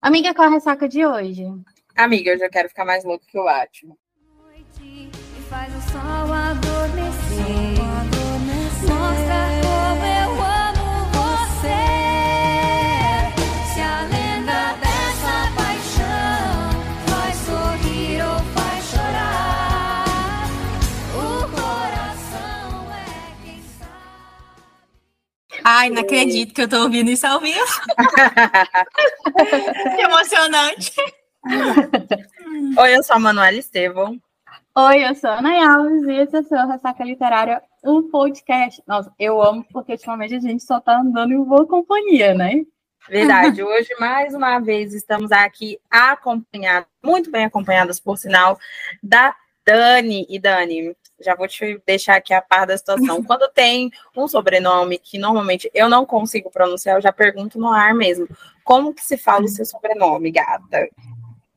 Amiga, qual a ressaca de hoje? Amiga, eu já quero ficar mais louco que o Atman. noite e faz o sol adormecer. Mostra como eu amo você. Se a lenda dessa paixão faz sorrir ou faz chorar, o coração é quem sabe. Ai, não acredito que eu tô ouvindo isso ao vivo. que emocionante. Oi, eu sou a Manuela Estevão. Oi, eu sou a Ana Alves e esse é o seu Ressaca Literária, um podcast. Nossa, eu amo porque ultimamente a gente só tá andando em boa companhia, né? Verdade, hoje mais uma vez estamos aqui acompanhados, muito bem acompanhadas, por sinal, da Dani. E Dani, já vou te deixar aqui a par da situação. Quando tem um sobrenome que normalmente eu não consigo pronunciar, eu já pergunto no ar mesmo. Como que se fala o seu sobrenome, gata?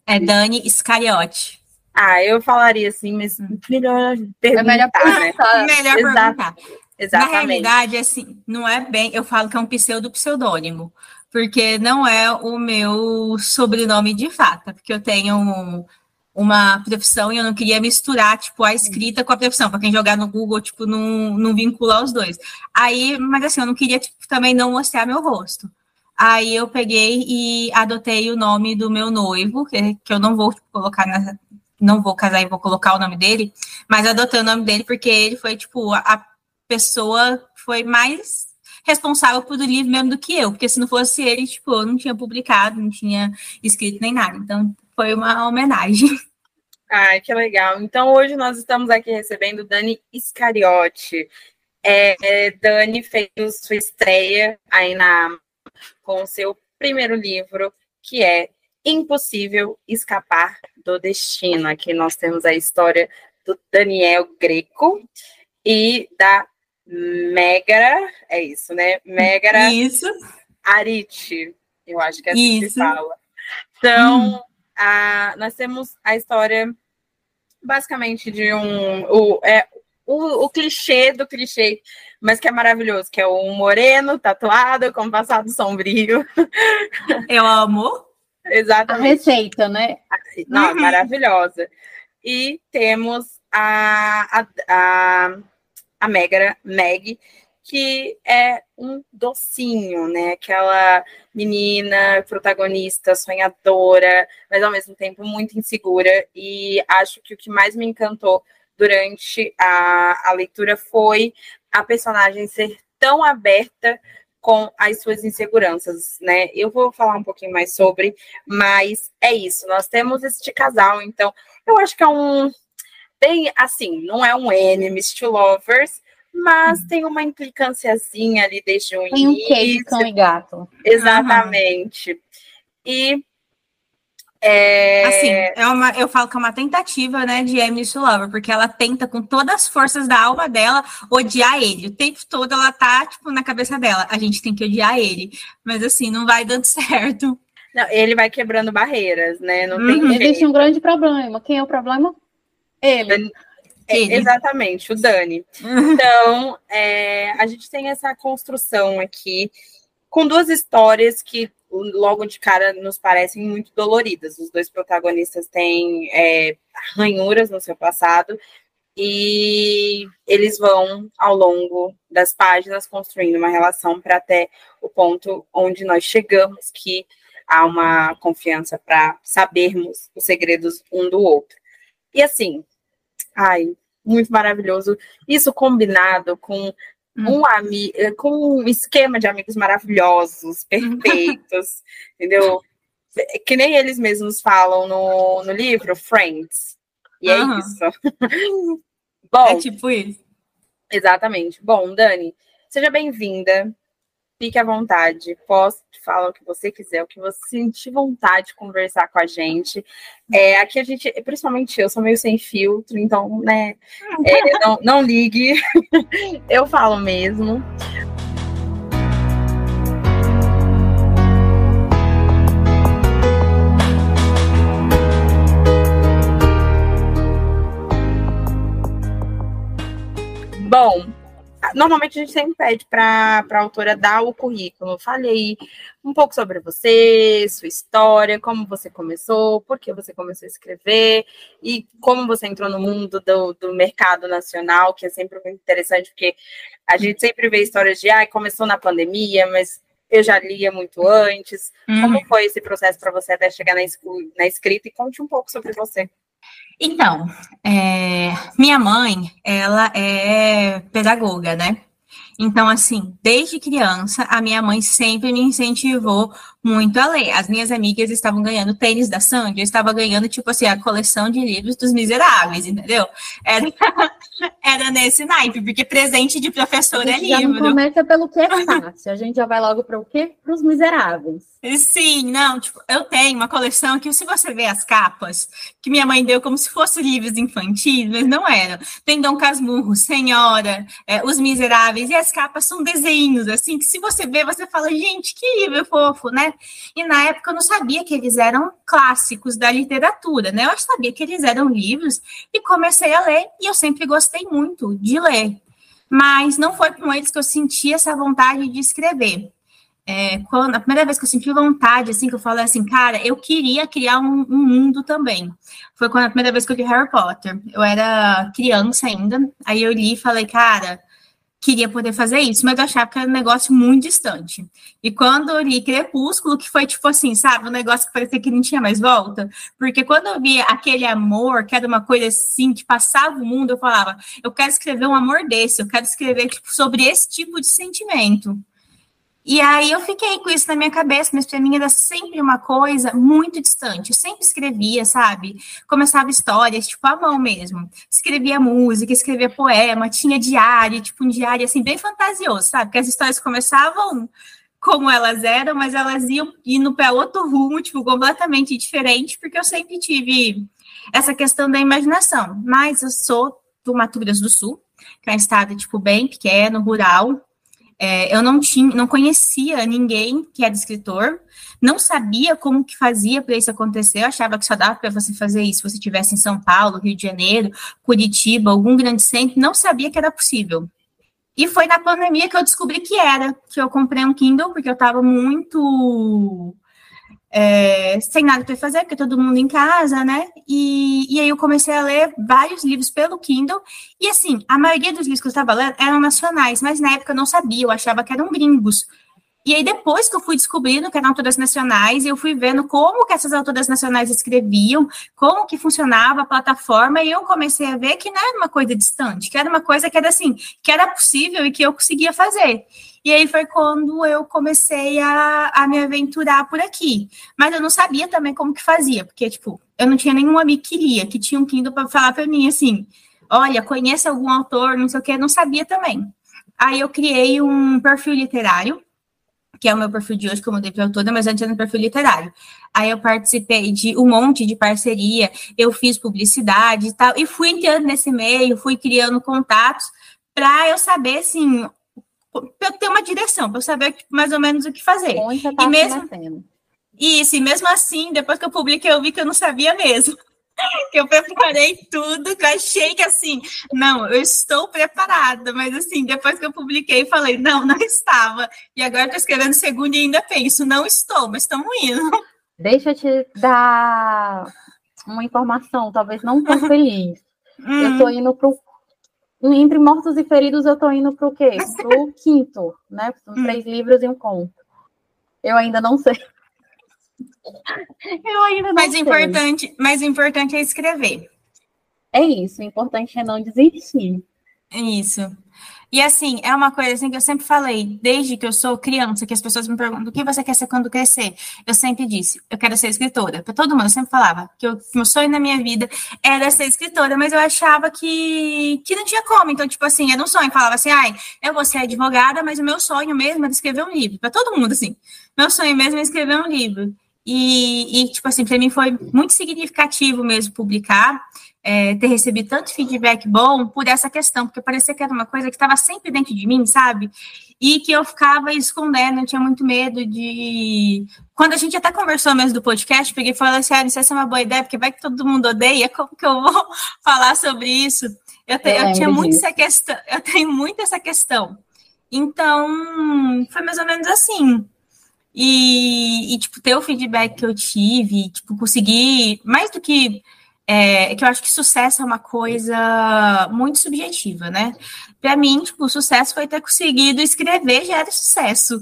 É Dani Iscariote. Ah, eu falaria assim, mas melhor É perguntar, melhor né? pensar. Melhor perguntar. Na Exatamente. realidade, assim, não é bem. Eu falo que é um pseudo-pseudônimo, porque não é o meu sobrenome de fato, é porque eu tenho uma profissão e eu não queria misturar, tipo, a escrita com a profissão. Para quem jogar no Google, tipo, não, não vincular os dois. Aí, mas assim, eu não queria tipo, também não mostrar meu rosto. Aí eu peguei e adotei o nome do meu noivo, que, que eu não vou tipo, colocar na. Não vou casar e vou colocar o nome dele, mas adotei o nome dele porque ele foi, tipo, a, a pessoa foi mais responsável por o livro mesmo do que eu, porque se não fosse ele, tipo, eu não tinha publicado, não tinha escrito nem nada. Então, foi uma homenagem. Ai, que legal. Então, hoje nós estamos aqui recebendo Dani Iscariote. É, é, Dani fez sua estreia aí na com o seu primeiro livro, que é Impossível Escapar do Destino. Aqui nós temos a história do Daniel Greco e da Megara, é isso, né? Megara Isso. Arite, eu acho que é assim que se Isso. Hum. fala. Então, a- nós temos a história basicamente de um. O, é, o, o clichê do clichê, mas que é maravilhoso, que é o moreno, tatuado, com passado sombrio. Eu amo. A Exatamente. receita, né? Não, Uhum. maravilhosa. E temos a, a, a, a Megara, Meg, que é um docinho, né? Aquela menina protagonista, sonhadora, mas ao mesmo tempo muito insegura. E acho que o que mais me encantou durante a, a leitura foi a personagem ser tão aberta com as suas inseguranças, né? Eu vou falar um pouquinho mais sobre, mas é isso. Nós temos este casal, então eu acho que é um bem assim, não é um enemies to lovers, mas tem uma implicânciazinha ali desde o Tem um quê de início. cão e gato. Exatamente. E é, Assim, é uma, eu falo que é uma tentativa, né, de Emily Lover, porque ela tenta com todas as forças da alma dela odiar ele. O tempo todo ela tá, tipo, na cabeça dela, a gente tem que odiar ele. Mas assim, não vai dando certo. não, ele vai quebrando barreiras, né? Não tem Uhum. jeito. Existe um grande problema. Quem é o problema? Ele. É, exatamente, o Dani. Então, é, a gente tem essa construção aqui com duas histórias que logo de cara nos parecem muito doloridas. Os dois protagonistas têm é, ranhuras no seu passado e eles vão, ao longo das páginas, construindo uma relação para até o ponto onde nós chegamos, que há uma confiança para sabermos os segredos um do outro. E assim, ai, muito maravilhoso. Isso combinado com um, ami com um esquema de amigos maravilhosos, perfeitos, entendeu? Que nem eles mesmos falam no, no livro, Friends. E é Aham. isso. Bom, É tipo isso. Exatamente. Bom, Dani, seja bem-vinda. Fique à vontade. Posso falar o que você quiser, o que você sentir vontade de conversar com a gente. É, aqui a gente, principalmente eu, sou meio sem filtro, então, né, é, não, não ligue. eu falo mesmo. Bom, normalmente a gente sempre pede para a autora dar o currículo. Fale aí um pouco sobre você, sua história, como você começou, por que você começou a escrever e como você entrou no mundo do, do mercado nacional, que é sempre muito interessante, porque a gente sempre vê histórias de, ah, começou na pandemia, mas eu já lia muito antes. Uhum. Como foi esse processo para você até chegar na, na escrita? E conte um pouco sobre você. Então, é, minha mãe, ela é pedagoga, né? Então, assim, desde criança, a minha mãe sempre me incentivou muito a ler. As minhas amigas estavam ganhando tênis da Sandy, eu estava ganhando, tipo assim, a coleção de livros dos miseráveis, entendeu? Era, era nesse naipe, porque presente de professor é livro. Já começa pelo que é fácil, a gente já vai logo para o quê? Para os miseráveis. Sim, não, tipo, eu tenho uma coleção que, se você ver as capas, que minha mãe deu como se fossem livros infantis, mas não eram. Tem Dom Casmurro, Senhora, é, Os Miseráveis, e as capas são desenhos, assim, que se você ver, você fala, gente, que livro fofo, né? E na época eu não sabia que eles eram clássicos da literatura, né? Eu sabia que eles eram livros e comecei a ler, e eu sempre gostei muito de ler. Mas não foi com eles que eu senti essa vontade de escrever. É, quando, a primeira vez que eu senti vontade, assim, que eu falei assim, cara, eu queria criar um, um, mundo também. Foi quando a primeira vez que eu li Harry Potter. Eu era criança ainda, aí eu li e falei, cara, queria poder fazer isso, mas eu achava que era um negócio muito distante. E quando eu li Crepúsculo, que foi tipo assim, sabe, um negócio que parecia que não tinha mais volta, porque quando eu via aquele amor, que era uma coisa assim, que passava o mundo, eu falava, eu quero escrever um amor desse, eu quero escrever tipo, sobre esse tipo de sentimento. E aí eu fiquei com isso na minha cabeça, mas para mim era sempre uma coisa muito distante. Eu sempre escrevia, sabe? Começava histórias, tipo, à mão mesmo. Escrevia música, escrevia poema, tinha diário, tipo, um diário, assim, bem fantasioso, sabe? Porque as histórias começavam como elas eram, mas elas iam indo para outro rumo, tipo, completamente diferente, porque eu sempre tive essa questão da imaginação. Mas eu sou do Mato Grosso do Sul, que é um estado, tipo, bem pequeno, rural, é, eu não tinha, não conhecia ninguém que era escritor, não sabia como que fazia para isso acontecer. Eu achava que só dava para você fazer isso se você estivesse em São Paulo, Rio de Janeiro, Curitiba, algum grande centro. Não sabia que era possível. E foi na pandemia que eu descobri que era, que eu comprei um Kindle porque eu estava muito é, sem nada para fazer, porque todo mundo em casa, né? E, e aí eu comecei a ler vários livros pelo Kindle, e assim, a maioria dos livros que eu estava lendo eram nacionais, mas na época eu não sabia, eu achava que eram gringos. E aí, depois que eu fui descobrindo que eram autoras nacionais, eu fui vendo como que essas autoras nacionais escreviam, como que funcionava a plataforma, e eu comecei a ver que não era uma coisa distante, que era uma coisa que era assim, que era possível e que eu conseguia fazer. E aí foi quando eu comecei a, a me aventurar por aqui. Mas eu não sabia também como que fazia, porque, tipo, eu não tinha nenhum amigo que lia, que tinha um Kindle para falar para mim assim: olha, conhece algum autor, não sei o eu não sabia também. Aí eu criei um perfil literário, que é o meu perfil de hoje, que eu mudei autora, mas antes era um perfil literário. Aí eu participei de um monte de parceria, eu fiz publicidade e tal, e fui entrando nesse meio, fui criando contatos para eu saber, assim, para eu ter uma direção, para eu saber mais ou menos o que fazer. Tá e mesmo Isso, e mesmo assim, depois que eu publiquei, eu vi que eu não sabia mesmo. que eu preparei tudo, que eu achei que assim, não, eu estou preparada, mas assim, depois que eu publiquei, falei, não, não estava. E agora estou escrevendo segundo e ainda penso, não estou, mas estamos indo. Deixa eu te dar uma informação, talvez não tão feliz. Hum. Eu estou indo para o entre Mortos e Feridos, eu tô indo pro quê? Pro quinto, né? São hum. três livros e um conto. Eu ainda não sei. Eu ainda não mas sei. Importante, mas o importante é escrever. É isso, o importante é não desistir. É isso. E assim, é uma coisa assim que eu sempre falei, desde que eu sou criança, que as pessoas me perguntam o que você quer ser quando crescer. Eu sempre disse, eu quero ser escritora. Para todo mundo, eu sempre falava que o meu sonho na minha vida era ser escritora, mas eu achava que, que não tinha como. Então, tipo assim, era um sonho. Falava assim, ai, eu vou ser advogada, mas o meu sonho mesmo era escrever um livro. Para todo mundo, assim. Meu sonho mesmo é escrever um livro. E, e tipo assim, para mim foi muito significativo mesmo publicar é, ter recebido tanto feedback bom por essa questão, porque parecia que era uma coisa que estava sempre dentro de mim, sabe? E que eu ficava escondendo, eu tinha muito medo de. Quando a gente até conversou mesmo do podcast, peguei e falei assim: ah, isso é uma boa ideia, porque vai que todo mundo odeia, como que eu vou falar sobre isso? Eu, te, eu, eu tinha muito essa questão, eu tenho muito essa questão. Então, foi mais ou menos assim. E, e, tipo, ter o feedback que eu tive, tipo, conseguir, mais do que é, que eu acho que sucesso é uma coisa muito subjetiva, né? Para mim, tipo, o sucesso foi ter conseguido escrever já era sucesso.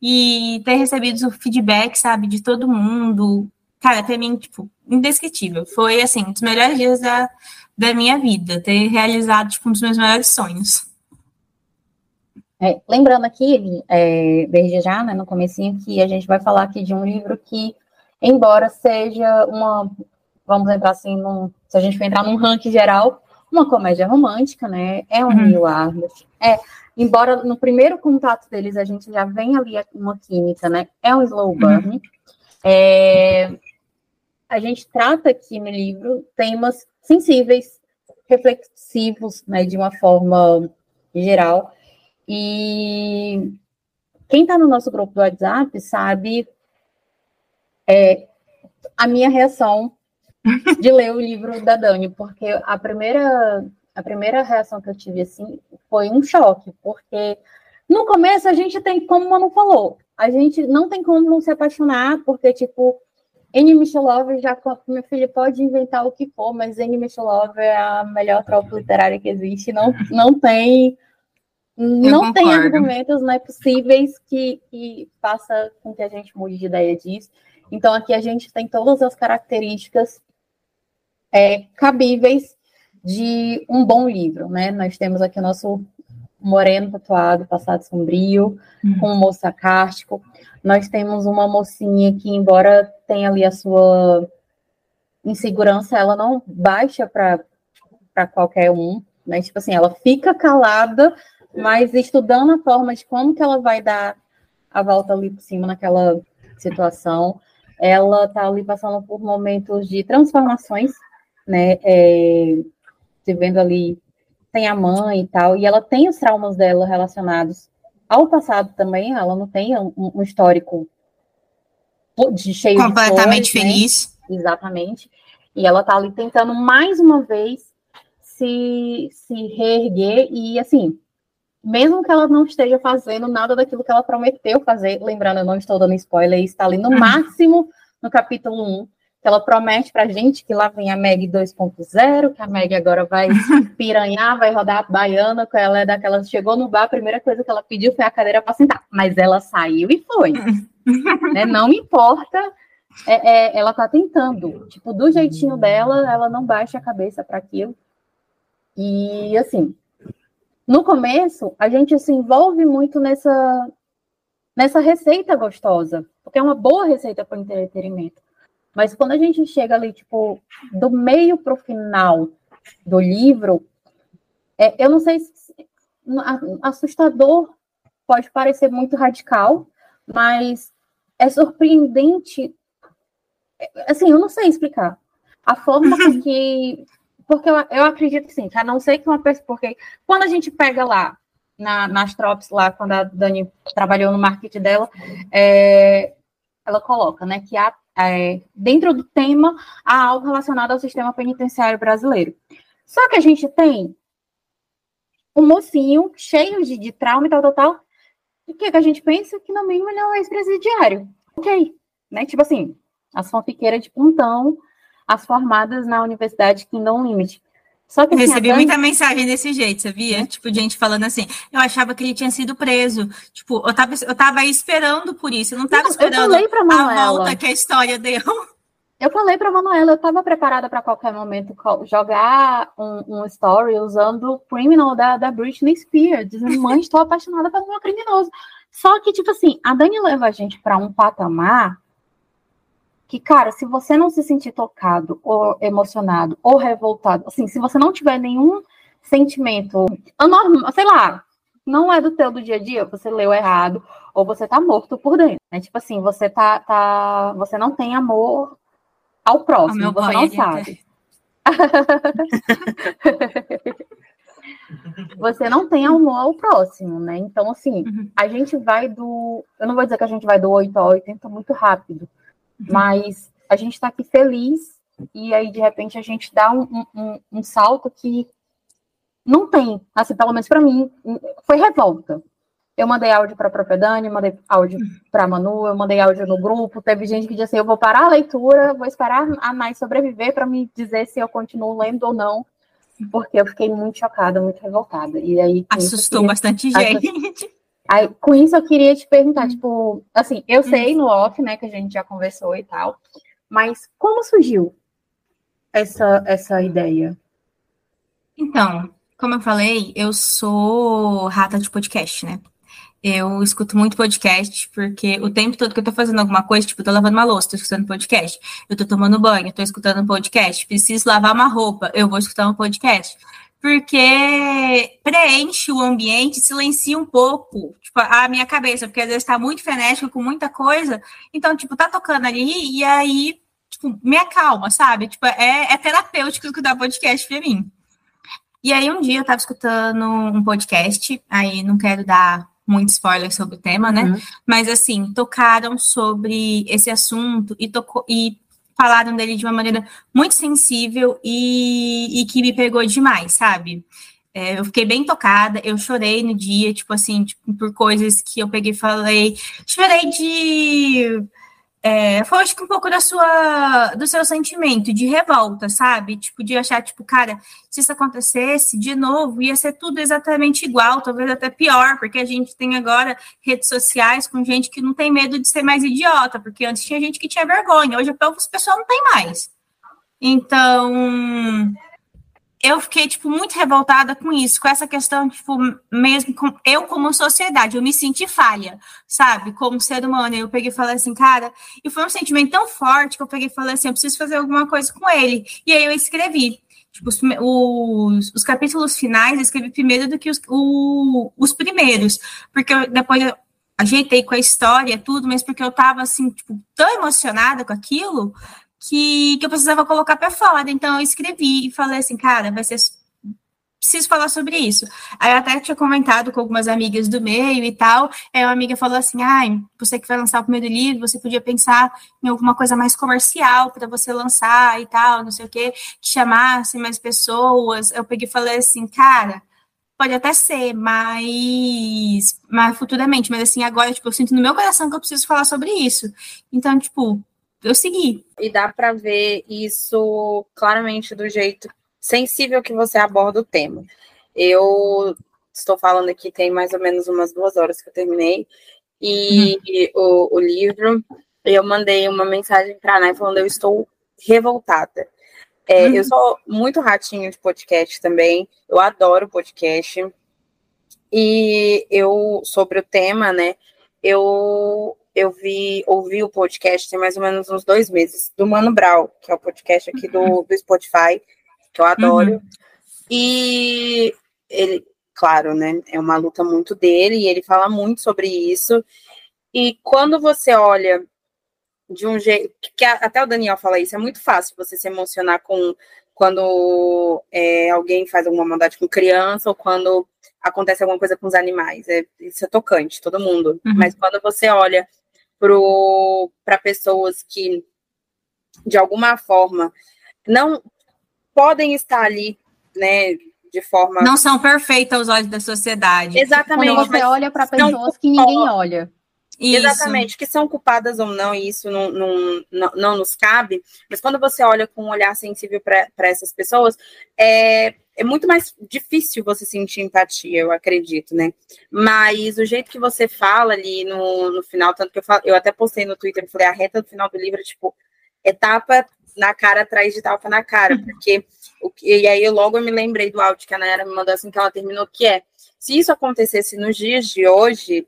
E ter recebido o feedback, sabe, de todo mundo. Cara, para mim, tipo, indescritível. Foi, assim, um dos melhores dias da, da minha vida. Ter realizado, tipo, um dos meus maiores sonhos. É, lembrando aqui, é, desde já, né, no comecinho, que a gente vai falar aqui de um livro que, embora seja uma, vamos entrar assim, num, se a gente for entrar num ranking geral, uma comédia romântica, né, é um uhum. Neil Arnold, é, embora no primeiro contato deles a gente já vem ali uma química, né, é um slow uhum. burn, uhum. é, a gente trata aqui no livro temas sensíveis, reflexivos, né, de uma forma geral, e quem está no nosso grupo do WhatsApp sabe é, a minha reação de ler o livro da Dani, porque a primeira, a primeira reação que eu tive assim foi um choque, porque no começo a gente tem, como o Manu falou, a gente não tem como não se apaixonar, porque, tipo, Annie Michelove já, meu filho pode inventar o que for, mas Annie Michelove é a melhor tropa literária que existe, não, não tem não tem argumentos né, possíveis que, que faça com que a gente mude de ideia disso. Então, aqui a gente tem todas as características é, cabíveis de um bom livro, né? Nós temos aqui o nosso moreno tatuado, passado sombrio, uhum. com um moço sarcástico. Nós temos uma mocinha que, embora tenha ali a sua insegurança, ela não baixa para qualquer um, né? Tipo assim, ela fica calada mas estudando a forma de como que ela vai dar a volta ali por cima naquela situação, ela está ali passando por momentos de transformações, né, é, vivendo ali, tem a mãe e tal, e ela tem os traumas dela relacionados ao passado também, ela não tem um, um histórico de cheio completamente de flores, feliz. Né? Exatamente. E ela está ali tentando mais uma vez se, se reerguer e assim, mesmo que ela não esteja fazendo nada daquilo que ela prometeu fazer, lembrando, eu não estou dando spoiler, está ali no uhum. máximo no capítulo 1, que ela promete pra gente que lá vem a Meg 2.0, que a Meg agora vai piranhar, vai rodar a baiana, que ela é daquela, chegou no bar, a primeira coisa que ela pediu foi a cadeira para sentar, mas ela saiu e foi. né? Não importa, é, é, ela tá tentando, tipo, do jeitinho dela, ela não baixa a cabeça para aquilo. E assim, no começo, a gente se envolve muito nessa, nessa receita gostosa, porque é uma boa receita para entretenimento. Mas quando a gente chega ali, tipo, do meio para o final do livro, é, eu não sei se assustador pode parecer muito radical, mas é surpreendente. É, assim, eu não sei explicar. A forma que porque eu, eu acredito sim, a não ser que uma pessoa. Porque quando a gente pega lá, na, nas Trops, lá, quando a Dani trabalhou no marketing dela, é, ela coloca, né, que há, é, dentro do tema há algo relacionado ao sistema penitenciário brasileiro. Só que a gente tem um mocinho cheio de, de trauma e tal, tal, tal. E o que, que a gente pensa? Que no mínimo ele é um ex-presidiário. Ok. Né? Tipo assim, as fanfiqueiras de puntão as formadas na Universidade Kingdom Limit. Só que, assim, Recebi Dani... muita mensagem desse jeito, sabia? É. Tipo, gente falando assim, eu achava que ele tinha sido preso. Tipo, eu tava, eu tava esperando por isso, eu não tava não, esperando a volta que a história deu. Eu falei para Manuela, eu estava preparada para qualquer momento jogar um, um, story usando o criminal da, da Britney Spears, dizendo, mãe, estou apaixonada pelo meu criminoso. Só que, tipo assim, a Dani leva a gente para um patamar que, cara, se você não se sentir tocado, ou emocionado, ou revoltado, assim, se você não tiver nenhum sentimento anormal, sei lá, não é do teu do dia a dia, você leu errado, ou você tá morto por dentro, né? Tipo assim, você tá, tá você não tem amor ao próximo, você não sabe. você não tem amor ao próximo, né? Então, assim, uhum. a gente vai do. Eu não vou dizer que a gente vai do 8 a 80 muito rápido, mas a gente está aqui feliz e aí de repente a gente dá um, um, um, salto que não tem, assim, pelo menos para mim, foi revolta. Eu mandei áudio para a própria Dani, mandei áudio para a Manu, eu mandei áudio no grupo. Teve gente que disse assim: eu vou parar a leitura, vou esperar a Nai sobreviver para me dizer se eu continuo lendo ou não, porque eu fiquei muito chocada, muito revoltada. E aí assustou bastante gente. Aí, com isso, eu queria te perguntar, tipo, assim, eu sei no off, né, que a gente já conversou e tal, mas como surgiu essa, essa ideia? Então, como eu falei, eu sou rata de podcast, né? Eu escuto muito podcast, porque o tempo todo que eu tô fazendo alguma coisa, tipo, tô lavando uma louça, tô escutando podcast. Eu tô tomando banho, tô escutando um podcast. Preciso lavar uma roupa, eu vou escutar um podcast. Porque preenche o ambiente, silencia um pouco, tipo, a minha cabeça, porque às vezes tá muito frenético com muita coisa. Então, tipo, tá tocando ali e aí, tipo, me acalma, sabe? Tipo, é, é terapêutico escutar podcast pra mim. E aí, um dia eu tava escutando um podcast, aí não quero dar muito spoiler sobre o tema, né? Uhum. Mas assim, tocaram sobre esse assunto e, tocou, e falaram dele de uma maneira muito sensível e, e que me pegou demais, sabe? É, eu fiquei bem tocada, eu chorei no dia, tipo assim, tipo, por coisas que eu peguei e falei. Chorei de é, foi acho que um pouco da sua, do seu sentimento de revolta, sabe? Tipo, de achar, tipo, cara, se isso acontecesse de novo, ia ser tudo exatamente igual, talvez até pior, porque a gente tem agora redes sociais com gente que não tem medo de ser mais idiota, porque antes tinha gente que tinha vergonha, hoje o pessoal não tem mais. Então, eu fiquei, tipo, muito revoltada com isso, com essa questão, tipo, mesmo com eu como sociedade, eu me senti falha, sabe? Como ser humano. Eu peguei e falei assim, cara, e foi um sentimento tão forte que eu peguei e falei assim, eu preciso fazer alguma coisa com ele. E aí eu escrevi. Tipo, os, os, os capítulos finais eu escrevi primeiro do que os, o, os primeiros, porque eu, depois eu ajeitei com a história, tudo, mas porque eu tava, assim, tipo, tão emocionada com aquilo que, que eu precisava colocar para fora. Então eu escrevi e falei assim, cara, vai ser preciso falar sobre isso. Aí eu até tinha comentado com algumas amigas do meio e tal. Aí uma amiga falou assim: ai, você que vai lançar o primeiro livro, você podia pensar em alguma coisa mais comercial para você lançar e tal, não sei o quê, que chamasse mais pessoas. Eu peguei e falei assim, cara. Pode até ser, mas, mas futuramente, mas assim, agora, tipo, eu sinto no meu coração que eu preciso falar sobre isso. Então, tipo, eu segui. E dá para ver isso claramente do jeito sensível que você aborda o tema. Eu estou falando aqui, tem mais ou menos umas duas horas que eu terminei, e uhum. o, o, livro, eu mandei uma mensagem para a Nai falando: eu estou revoltada. É, uhum. Eu sou muito ratinho de podcast também, eu adoro podcast. E eu, sobre o tema, né, eu eu vi, ouvi o podcast tem mais ou menos uns dois meses, do Mano Brown, que é o podcast aqui do, do Spotify, que eu adoro. Uhum. E ele, claro, né, é uma luta muito dele, e ele fala muito sobre isso. E quando você olha de um jeito, que até o Daniel fala isso, é muito fácil você se emocionar com quando é, alguém faz alguma maldade com criança ou quando acontece alguma coisa com os animais. É, isso é tocante, todo mundo. Uhum. Mas quando você olha para pessoas que, de alguma forma, não podem estar ali, né, de forma. Não são perfeitas aos olhos da sociedade. Exatamente. Quando você olha para pessoas que ninguém olha. Isso. Exatamente, que são culpadas ou não, e isso não, não, não, não nos cabe, mas quando você olha com um olhar sensível para essas pessoas, é, é muito mais difícil você sentir empatia, eu acredito, né? Mas o jeito que você fala ali no, no final, tanto que eu, falo, eu até postei no Twitter, eu falei, a reta do final do livro é tipo, etapa na cara atrás de tapa na cara, porque o, e aí eu logo eu me lembrei do áudio que a Nayara me mandou assim que ela terminou, que é, se isso acontecesse nos dias de hoje,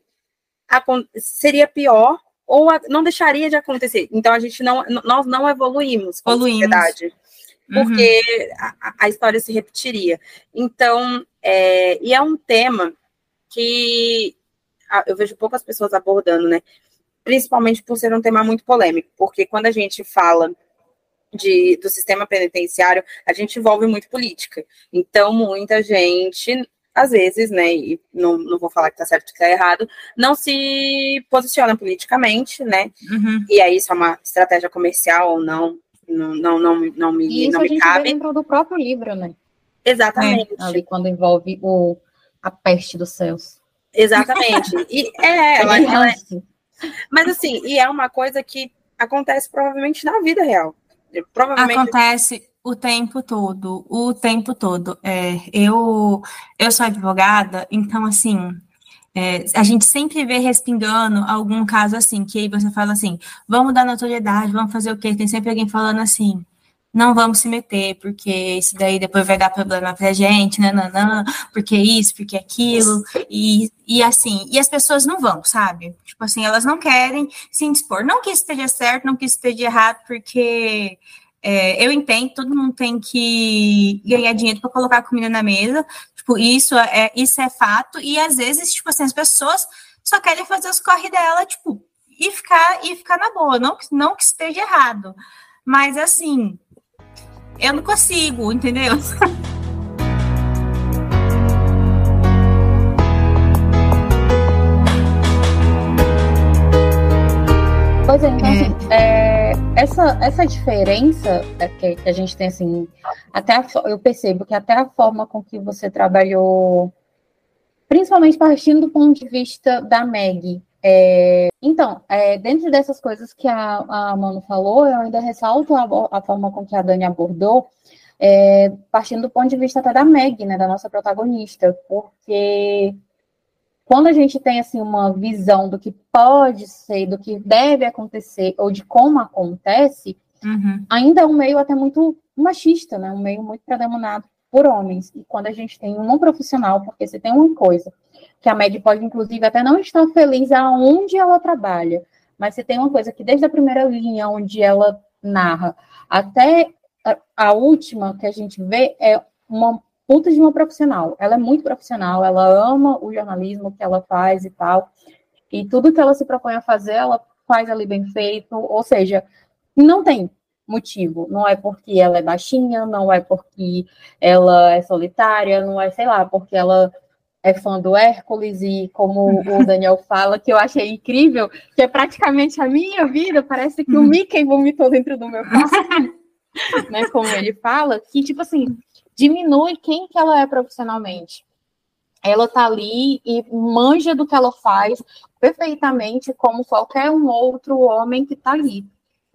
seria pior ou não deixaria de acontecer. Então a gente não, nós não evoluímos como evoluímos. sociedade, porque uhum. a, a, história se repetiria. Então, é, e é um tema que eu vejo poucas pessoas abordando, né? Principalmente por ser um tema muito polêmico, porque quando a gente fala de, do sistema penitenciário, a gente envolve muito política. Então, muita gente às vezes, né, e não, não vou falar que tá certo ou que tá errado, não se posiciona politicamente, né? Uhum. E aí isso é uma estratégia comercial ou não, não, não, não, não me, e isso não me cabe. dentro do próprio livro, né? Exatamente. Ali quando envolve o, a peste dos céus. Exatamente. E é, ela, ela é, mas assim, e é uma coisa que acontece provavelmente na vida real. Provavelmente Acontece o tempo todo, o tempo todo. É, eu, eu sou advogada, então assim, é, a gente sempre vê respingando algum caso assim, que aí você fala assim, vamos dar notoriedade, vamos fazer o quê? Tem sempre alguém falando assim, não vamos se meter, porque isso daí depois vai dar problema pra gente, nananã, porque isso, porque aquilo, e, e assim, e as pessoas não vão, sabe? Tipo assim, elas não querem se indispor. Não que isso esteja certo, não que isso esteja errado, porque é, eu entendo, todo mundo tem que ganhar dinheiro para colocar comida na mesa, tipo, isso é, isso é fato, e às vezes, tipo assim, as pessoas só querem fazer os corre dela, tipo, e ficar, e ficar na boa, não, não que esteja errado. Mas assim, eu não consigo, entendeu? Pois é, então, assim, é, essa, essa diferença é que, a gente tem, assim, até a, eu percebo que até a forma com que você trabalhou, principalmente partindo do ponto de vista da Meg, é, então, é, dentro dessas coisas que a, a Mano falou, eu ainda ressalto a, a forma com que a Dani abordou, é, partindo do ponto de vista até da Meg, né, da nossa protagonista, porque quando a gente tem assim uma visão do que pode ser, do que deve acontecer ou de como acontece, uhum. ainda é um meio até muito machista, né, um meio muito predominado por homens. E quando a gente tem um profissional, porque se tem uma coisa que a Meg pode, inclusive, até não estar feliz aonde ela trabalha, mas se tem uma coisa que desde a primeira linha onde ela narra até a última que a gente vê é uma puta de uma profissional. Ela é muito profissional, ela ama o jornalismo que ela faz e tal. E tudo que ela se propõe a fazer, ela faz ali bem feito. Ou seja, não tem motivo. Não é porque ela é baixinha, não é porque ela é solitária, não é, sei lá, porque ela é fã do Hércules e como o Daniel fala, que eu achei incrível, que é praticamente a minha vida, parece que o uhum. Mickey vomitou dentro do meu coração, né, como ele fala, que, tipo assim, diminui quem que ela é profissionalmente. Ela tá ali e manja do que ela faz perfeitamente como qualquer um outro homem que tá ali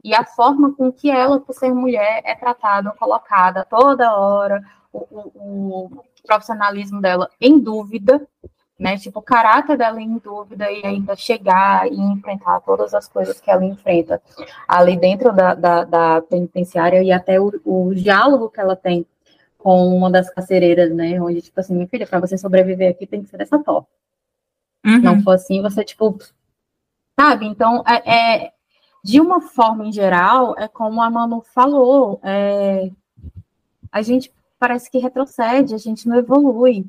e a forma com que ela, por ser mulher, é tratada, colocada toda hora, o, o, o profissionalismo dela em dúvida, né? Tipo, o caráter dela em dúvida e ainda chegar e enfrentar todas as coisas que ela enfrenta ali dentro da, da, da penitenciária e até o, o, diálogo que ela tem com uma das carcereiras, né? Onde, tipo assim, minha filha, para você sobreviver aqui tem que ser dessa forma. Uhum. Não for assim, você, tipo, sabe? Então, é, é, de uma forma em geral, é como a Manu falou, é, a gente parece que retrocede, a gente não evolui.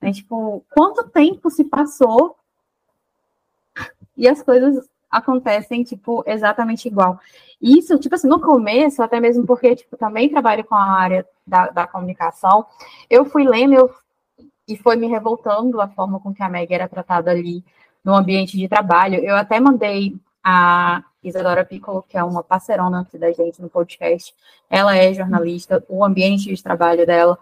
É, tipo, quanto tempo se passou e as coisas acontecem, tipo, exatamente igual. Isso, tipo assim, no começo, até mesmo porque, tipo, também trabalho com a área da, da comunicação, eu fui lendo eu, e foi me revoltando a forma com que a Meg era tratada ali no ambiente de trabalho. Eu até mandei a Isadora Piccolo, que é uma parceirona aqui da gente no podcast. Ela é jornalista, o ambiente de trabalho dela,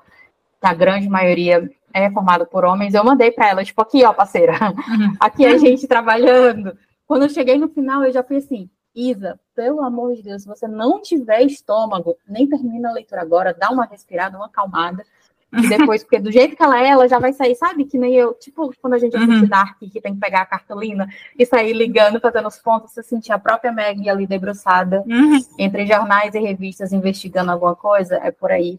a grande maioria é formado por homens. Eu mandei para ela, tipo, aqui, ó, parceira, uhum. aqui a gente trabalhando. Quando eu cheguei no final, eu já fui assim, Isa, pelo amor de Deus, se você não tiver estômago, nem termina a leitura agora, dá uma respirada, uma acalmada, e depois, porque do jeito que ela é, ela já vai sair, sabe? Que nem eu, tipo, quando a gente assiste uhum. Dark, que tem que pegar a cartolina e sair ligando, fazendo os pontos, você sentir a própria Meg ali debruçada uhum. entre jornais e revistas investigando alguma coisa, é por aí.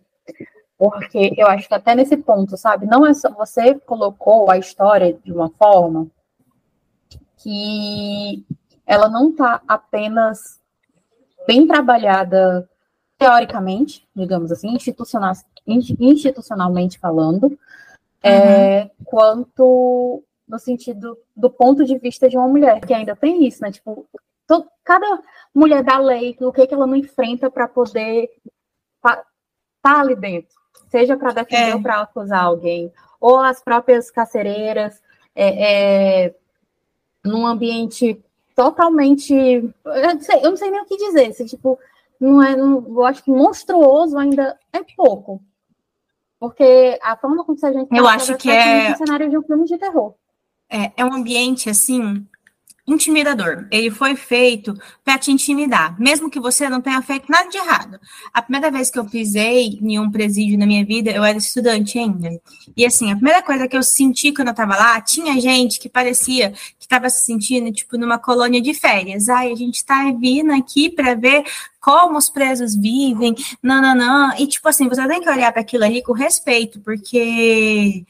Porque eu acho que até nesse ponto, sabe? Não é só. Você colocou a história de uma forma que ela não tá apenas bem trabalhada teoricamente, digamos assim, institucional, institucionalmente falando, uhum. é, quanto no sentido do ponto de vista de uma mulher, que ainda tem isso, né? Tipo, todo, cada mulher da lei, o que, que ela não enfrenta para poder estar tá ali dentro, seja para defender é. ou para acusar alguém, ou as próprias carcereiras, é, é, num ambiente totalmente. Eu não, sei, eu não sei nem o que dizer, se, tipo, não é, não, eu acho que monstruoso ainda é pouco. Porque a forma como a gente Eu acho que é um cenário de um filme de terror. É, é um ambiente assim intimidador. Ele foi feito para te intimidar, mesmo que você não tenha feito nada de errado. A primeira vez que eu pisei em um presídio na minha vida, eu era estudante ainda. E assim, a primeira coisa que eu senti quando eu estava lá, tinha gente que parecia que estava se sentindo tipo numa colônia de férias. Ai, a gente está vindo aqui para ver como os presos vivem, não. E tipo assim, você tem que olhar para aquilo ali com respeito, porque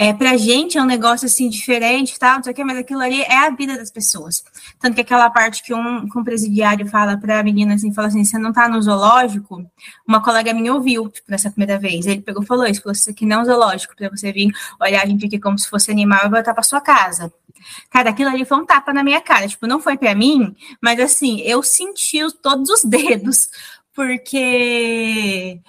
é, pra gente é um negócio assim diferente, tal, não sei o mas aquilo ali é a vida das pessoas. Tanto que aquela parte que um, que um presidiário fala pra menina assim, fala assim, você não tá no zoológico, uma colega minha ouviu, tipo, nessa primeira vez. Ele pegou e falou isso, falou, isso aqui não é um zoológico, pra você vir olhar a gente aqui como se fosse animal e voltar pra sua casa. Cara, aquilo ali foi um tapa na minha cara. Tipo, não foi para mim, mas assim, eu senti todos os dedos, porque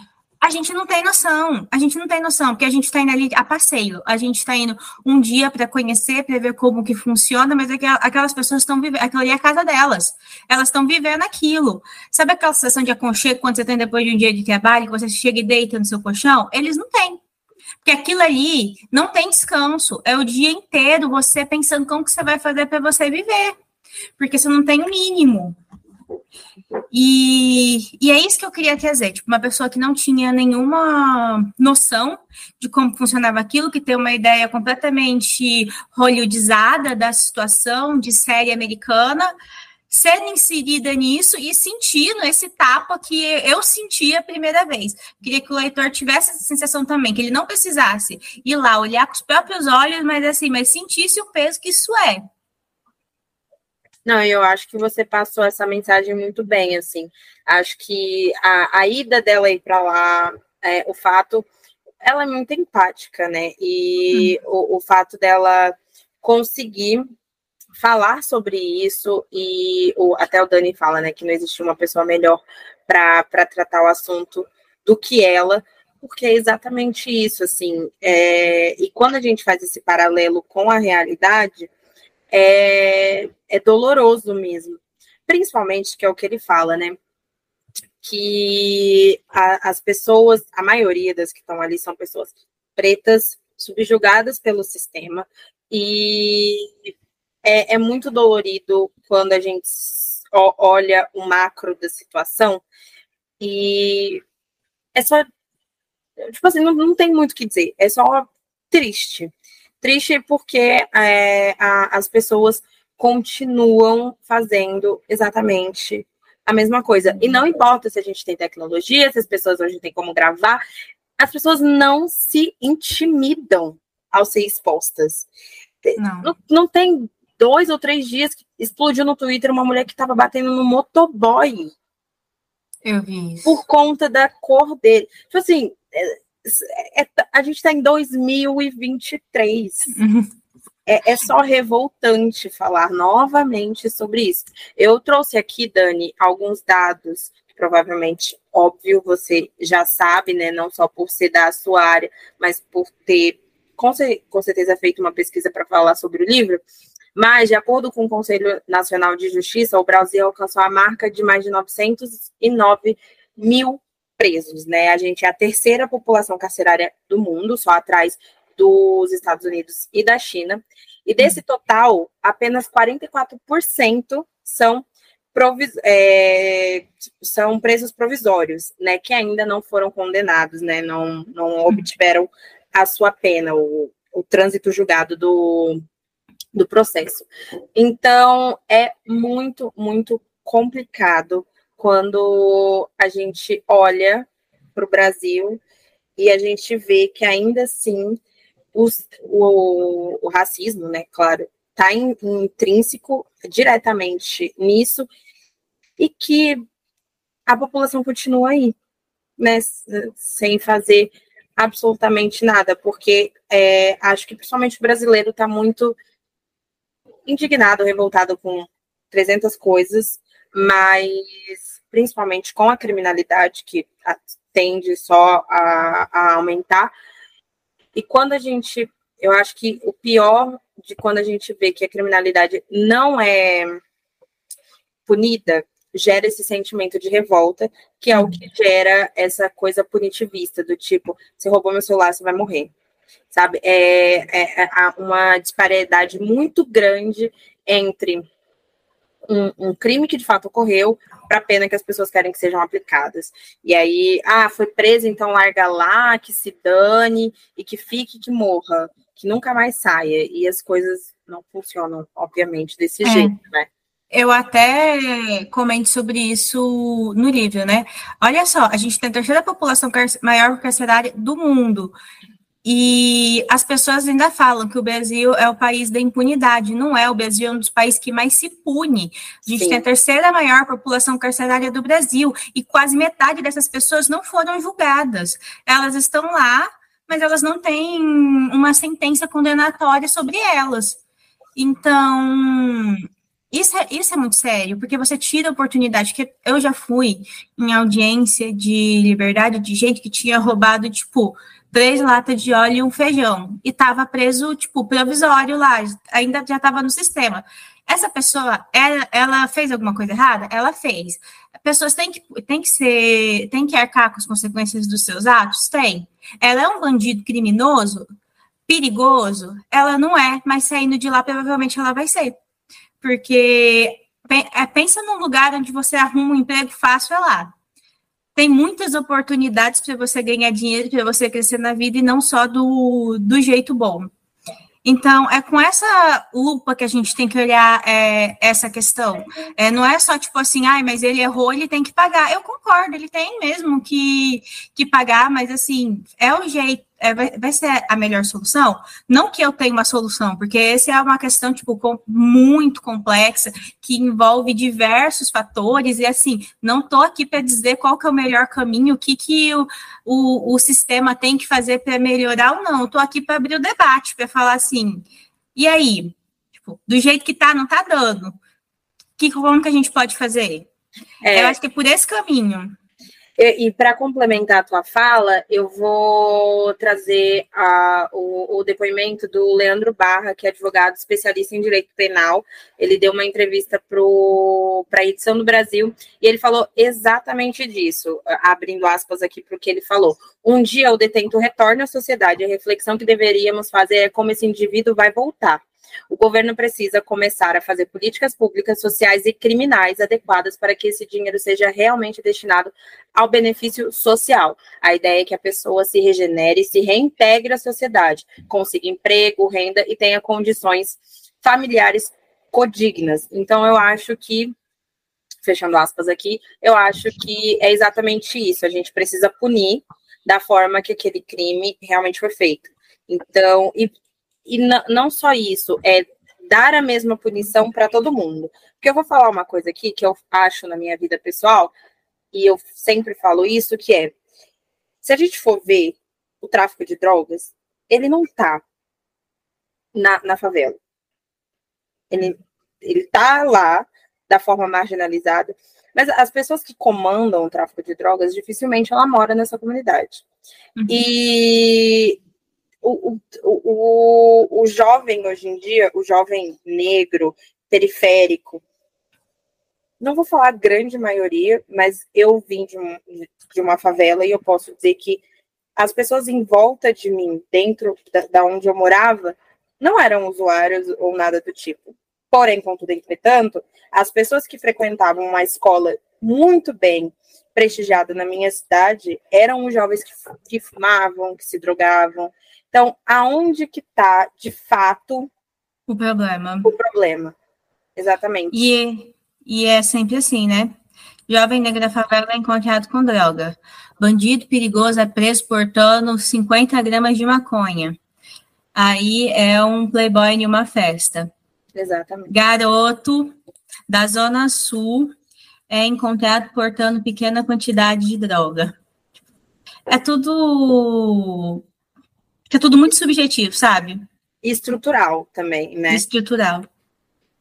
a gente não tem noção, a gente não tem noção, porque a gente está indo ali a passeio, a gente está indo um dia para conhecer, para ver como que funciona, mas aquelas pessoas estão vivendo, aquilo ali é a casa delas, elas estão vivendo aquilo. Sabe aquela sensação de aconchego quando você tem depois de um dia de trabalho, que você chega e deita no seu colchão? Eles não têm. Porque aquilo ali não tem descanso, é o dia inteiro você pensando como que você vai fazer para você viver, porque você não tem o mínimo. E, e é isso que eu queria trazer, tipo, uma pessoa que não tinha nenhuma noção de como funcionava aquilo, que tem uma ideia completamente hollywoodizada da situação de série americana, sendo inserida nisso e sentindo esse tapa que eu senti a primeira vez. Queria que o leitor tivesse essa sensação também, que ele não precisasse ir lá olhar com os próprios olhos, mas assim, mas sentisse o peso que isso é. Não, eu acho que você passou essa mensagem muito bem, assim. Acho que a, a ida dela ir para lá, é, o fato, ela é muito empática, né? E hum. o, o fato dela conseguir falar sobre isso e o, até o Dani fala, né, que não existe uma pessoa melhor para tratar o assunto do que ela, porque é exatamente isso, assim. É, e quando a gente faz esse paralelo com a realidade, é, é doloroso mesmo. Principalmente, que é o que ele fala, né? Que a, as pessoas, a maioria das que estão ali são pessoas pretas, subjugadas pelo sistema, e é, é muito dolorido quando a gente olha o macro da situação e é só tipo assim, não, não tem muito o que dizer, é só triste. Triste porque é, a, as pessoas continuam fazendo exatamente a mesma coisa. E não importa se a gente tem tecnologia, se as pessoas hoje têm como gravar, as pessoas não se intimidam ao ser expostas. Não, não, não tem dois ou três dias que explodiu no Twitter uma mulher que estava batendo no motoboy. Eu vi isso. Por conta da cor dele. Tipo assim, é, é, a gente está em 2023. Uhum. É, é, só revoltante falar novamente sobre isso. Eu trouxe aqui, Dani, alguns dados que provavelmente, óbvio, você já sabe, né? Não só por ser da sua área, mas por ter com, com certeza feito uma pesquisa para falar sobre o livro. Mas, de acordo com o Conselho Nacional de Justiça, o Brasil alcançou a marca de mais de 909 mil presos, né? A gente é a terceira população carcerária do mundo, só atrás dos Estados Unidos e da China. E desse total, apenas 44% são, é, são presos provisórios, né? Que ainda não foram condenados, né? Não, não obtiveram a sua pena, o, o trânsito julgado do, do processo. Então, é muito, muito complicado quando a gente olha para o Brasil e a gente vê que ainda assim os, o, o, racismo, né, claro, está intrínseco diretamente nisso e que a população continua aí, né, sem fazer absolutamente nada, porque é, acho que principalmente o brasileiro está muito indignado, revoltado com 300 coisas, mas principalmente com a criminalidade, que tende só a, a aumentar. E quando a gente, eu acho que o pior de quando a gente vê que a criminalidade não é punida gera esse sentimento de revolta, que é o que gera essa coisa punitivista, do tipo, você roubou meu celular, você vai morrer. Sabe? É, é, é uma disparidade muito grande entre um, um, crime que de fato ocorreu para a pena que as pessoas querem que sejam aplicadas. E aí, ah, foi preso, então larga lá, que se dane e que fique, que morra, que nunca mais saia. E as coisas não funcionam, obviamente, desse é. jeito, né? Eu até comento sobre isso no livro, né? Olha só, a gente tem a terceira população maior carcerária do mundo. E as pessoas ainda falam que o Brasil é o país da impunidade. Não é, o Brasil é um dos países que mais se pune. A gente Sim. tem a terceira maior população carcerária do Brasil. E quase metade dessas pessoas não foram julgadas. Elas estão lá, mas elas não têm uma sentença condenatória sobre elas. Então, isso é, isso é muito sério, porque você tira a oportunidade, que eu já fui em audiência de liberdade de gente que tinha roubado, tipo, três latas de óleo e um feijão, e estava preso, tipo, provisório lá, ainda já estava no sistema. Essa pessoa, ela, ela, fez alguma coisa errada? Ela fez. Pessoas têm que, têm que ser, têm que arcar com as consequências dos seus atos? Tem. Ela é um bandido criminoso? Perigoso? Ela não é, mas saindo de lá, provavelmente ela vai ser porque é, pensa num lugar onde você arruma um emprego fácil, é lá. Tem muitas oportunidades para você ganhar dinheiro, para você crescer na vida e não só do, do jeito bom. Então, é com essa lupa que a gente tem que olhar é, essa questão. É, não é só tipo assim, ai, mas ele errou, ele tem que pagar. Eu concordo, ele tem mesmo que, que pagar, mas assim, é o jeito é, vai, vai, ser a melhor solução? Não que eu tenha uma solução, porque essa é uma questão, tipo, com, muito complexa, que envolve diversos fatores, e assim, não estou aqui para dizer qual que é o melhor caminho, o que, que o, o, o sistema tem que fazer para melhorar ou não. Estou aqui para abrir o debate, para falar assim, e aí? Tipo, do jeito que tá, não tá dando. Que, como que a gente pode fazer? É, eu acho que é por esse caminho. E, e para complementar a tua fala, eu vou trazer a, o, o, depoimento do Leandro Barra, que é advogado especialista em direito penal. Ele deu uma entrevista para a edição do Brasil e ele falou exatamente disso, abrindo aspas aqui para o que ele falou. Um dia o detento retorna à sociedade. A reflexão que deveríamos fazer é como esse indivíduo vai voltar. O governo precisa começar a fazer políticas públicas, sociais e criminais adequadas para que esse dinheiro seja realmente destinado ao benefício social. A ideia é que a pessoa se regenere, se reintegre à sociedade, consiga emprego, renda e tenha condições familiares codignas. Então, eu acho que fechando aspas aqui, eu acho que é exatamente isso. A gente precisa punir da forma que aquele crime realmente foi feito. Então, e e não só isso, é dar a mesma punição para todo mundo. Porque eu vou falar uma coisa aqui que eu acho na minha vida pessoal, e eu sempre falo isso, que é, se a gente for ver o tráfico de drogas, ele não tá na, na favela. Ele, ele tá lá, da forma marginalizada, mas as pessoas que comandam o tráfico de drogas, dificilmente ela mora nessa comunidade. Uhum. E o, o, o, jovem hoje em dia, o jovem negro, periférico, não vou falar grande maioria, mas eu vim de, um, de uma favela e eu posso dizer que as pessoas em volta de mim, dentro da, da onde eu morava, não eram usuários ou nada do tipo. Porém, contudo, entretanto, as pessoas que frequentavam uma escola muito bem prestigiada na minha cidade eram os jovens que, que fumavam, que se drogavam, então, aonde que está, de fato, o problema? O problema, exatamente. E, e é sempre assim, né? Jovem negro da favela é encontrado com droga. Bandido perigoso é preso portando 50 gramas de maconha. Aí é um playboy em uma festa. Exatamente. Garoto da Zona Sul é encontrado portando pequena quantidade de droga. É tudo é tudo muito subjetivo, sabe? E estrutural também, né? Estrutural.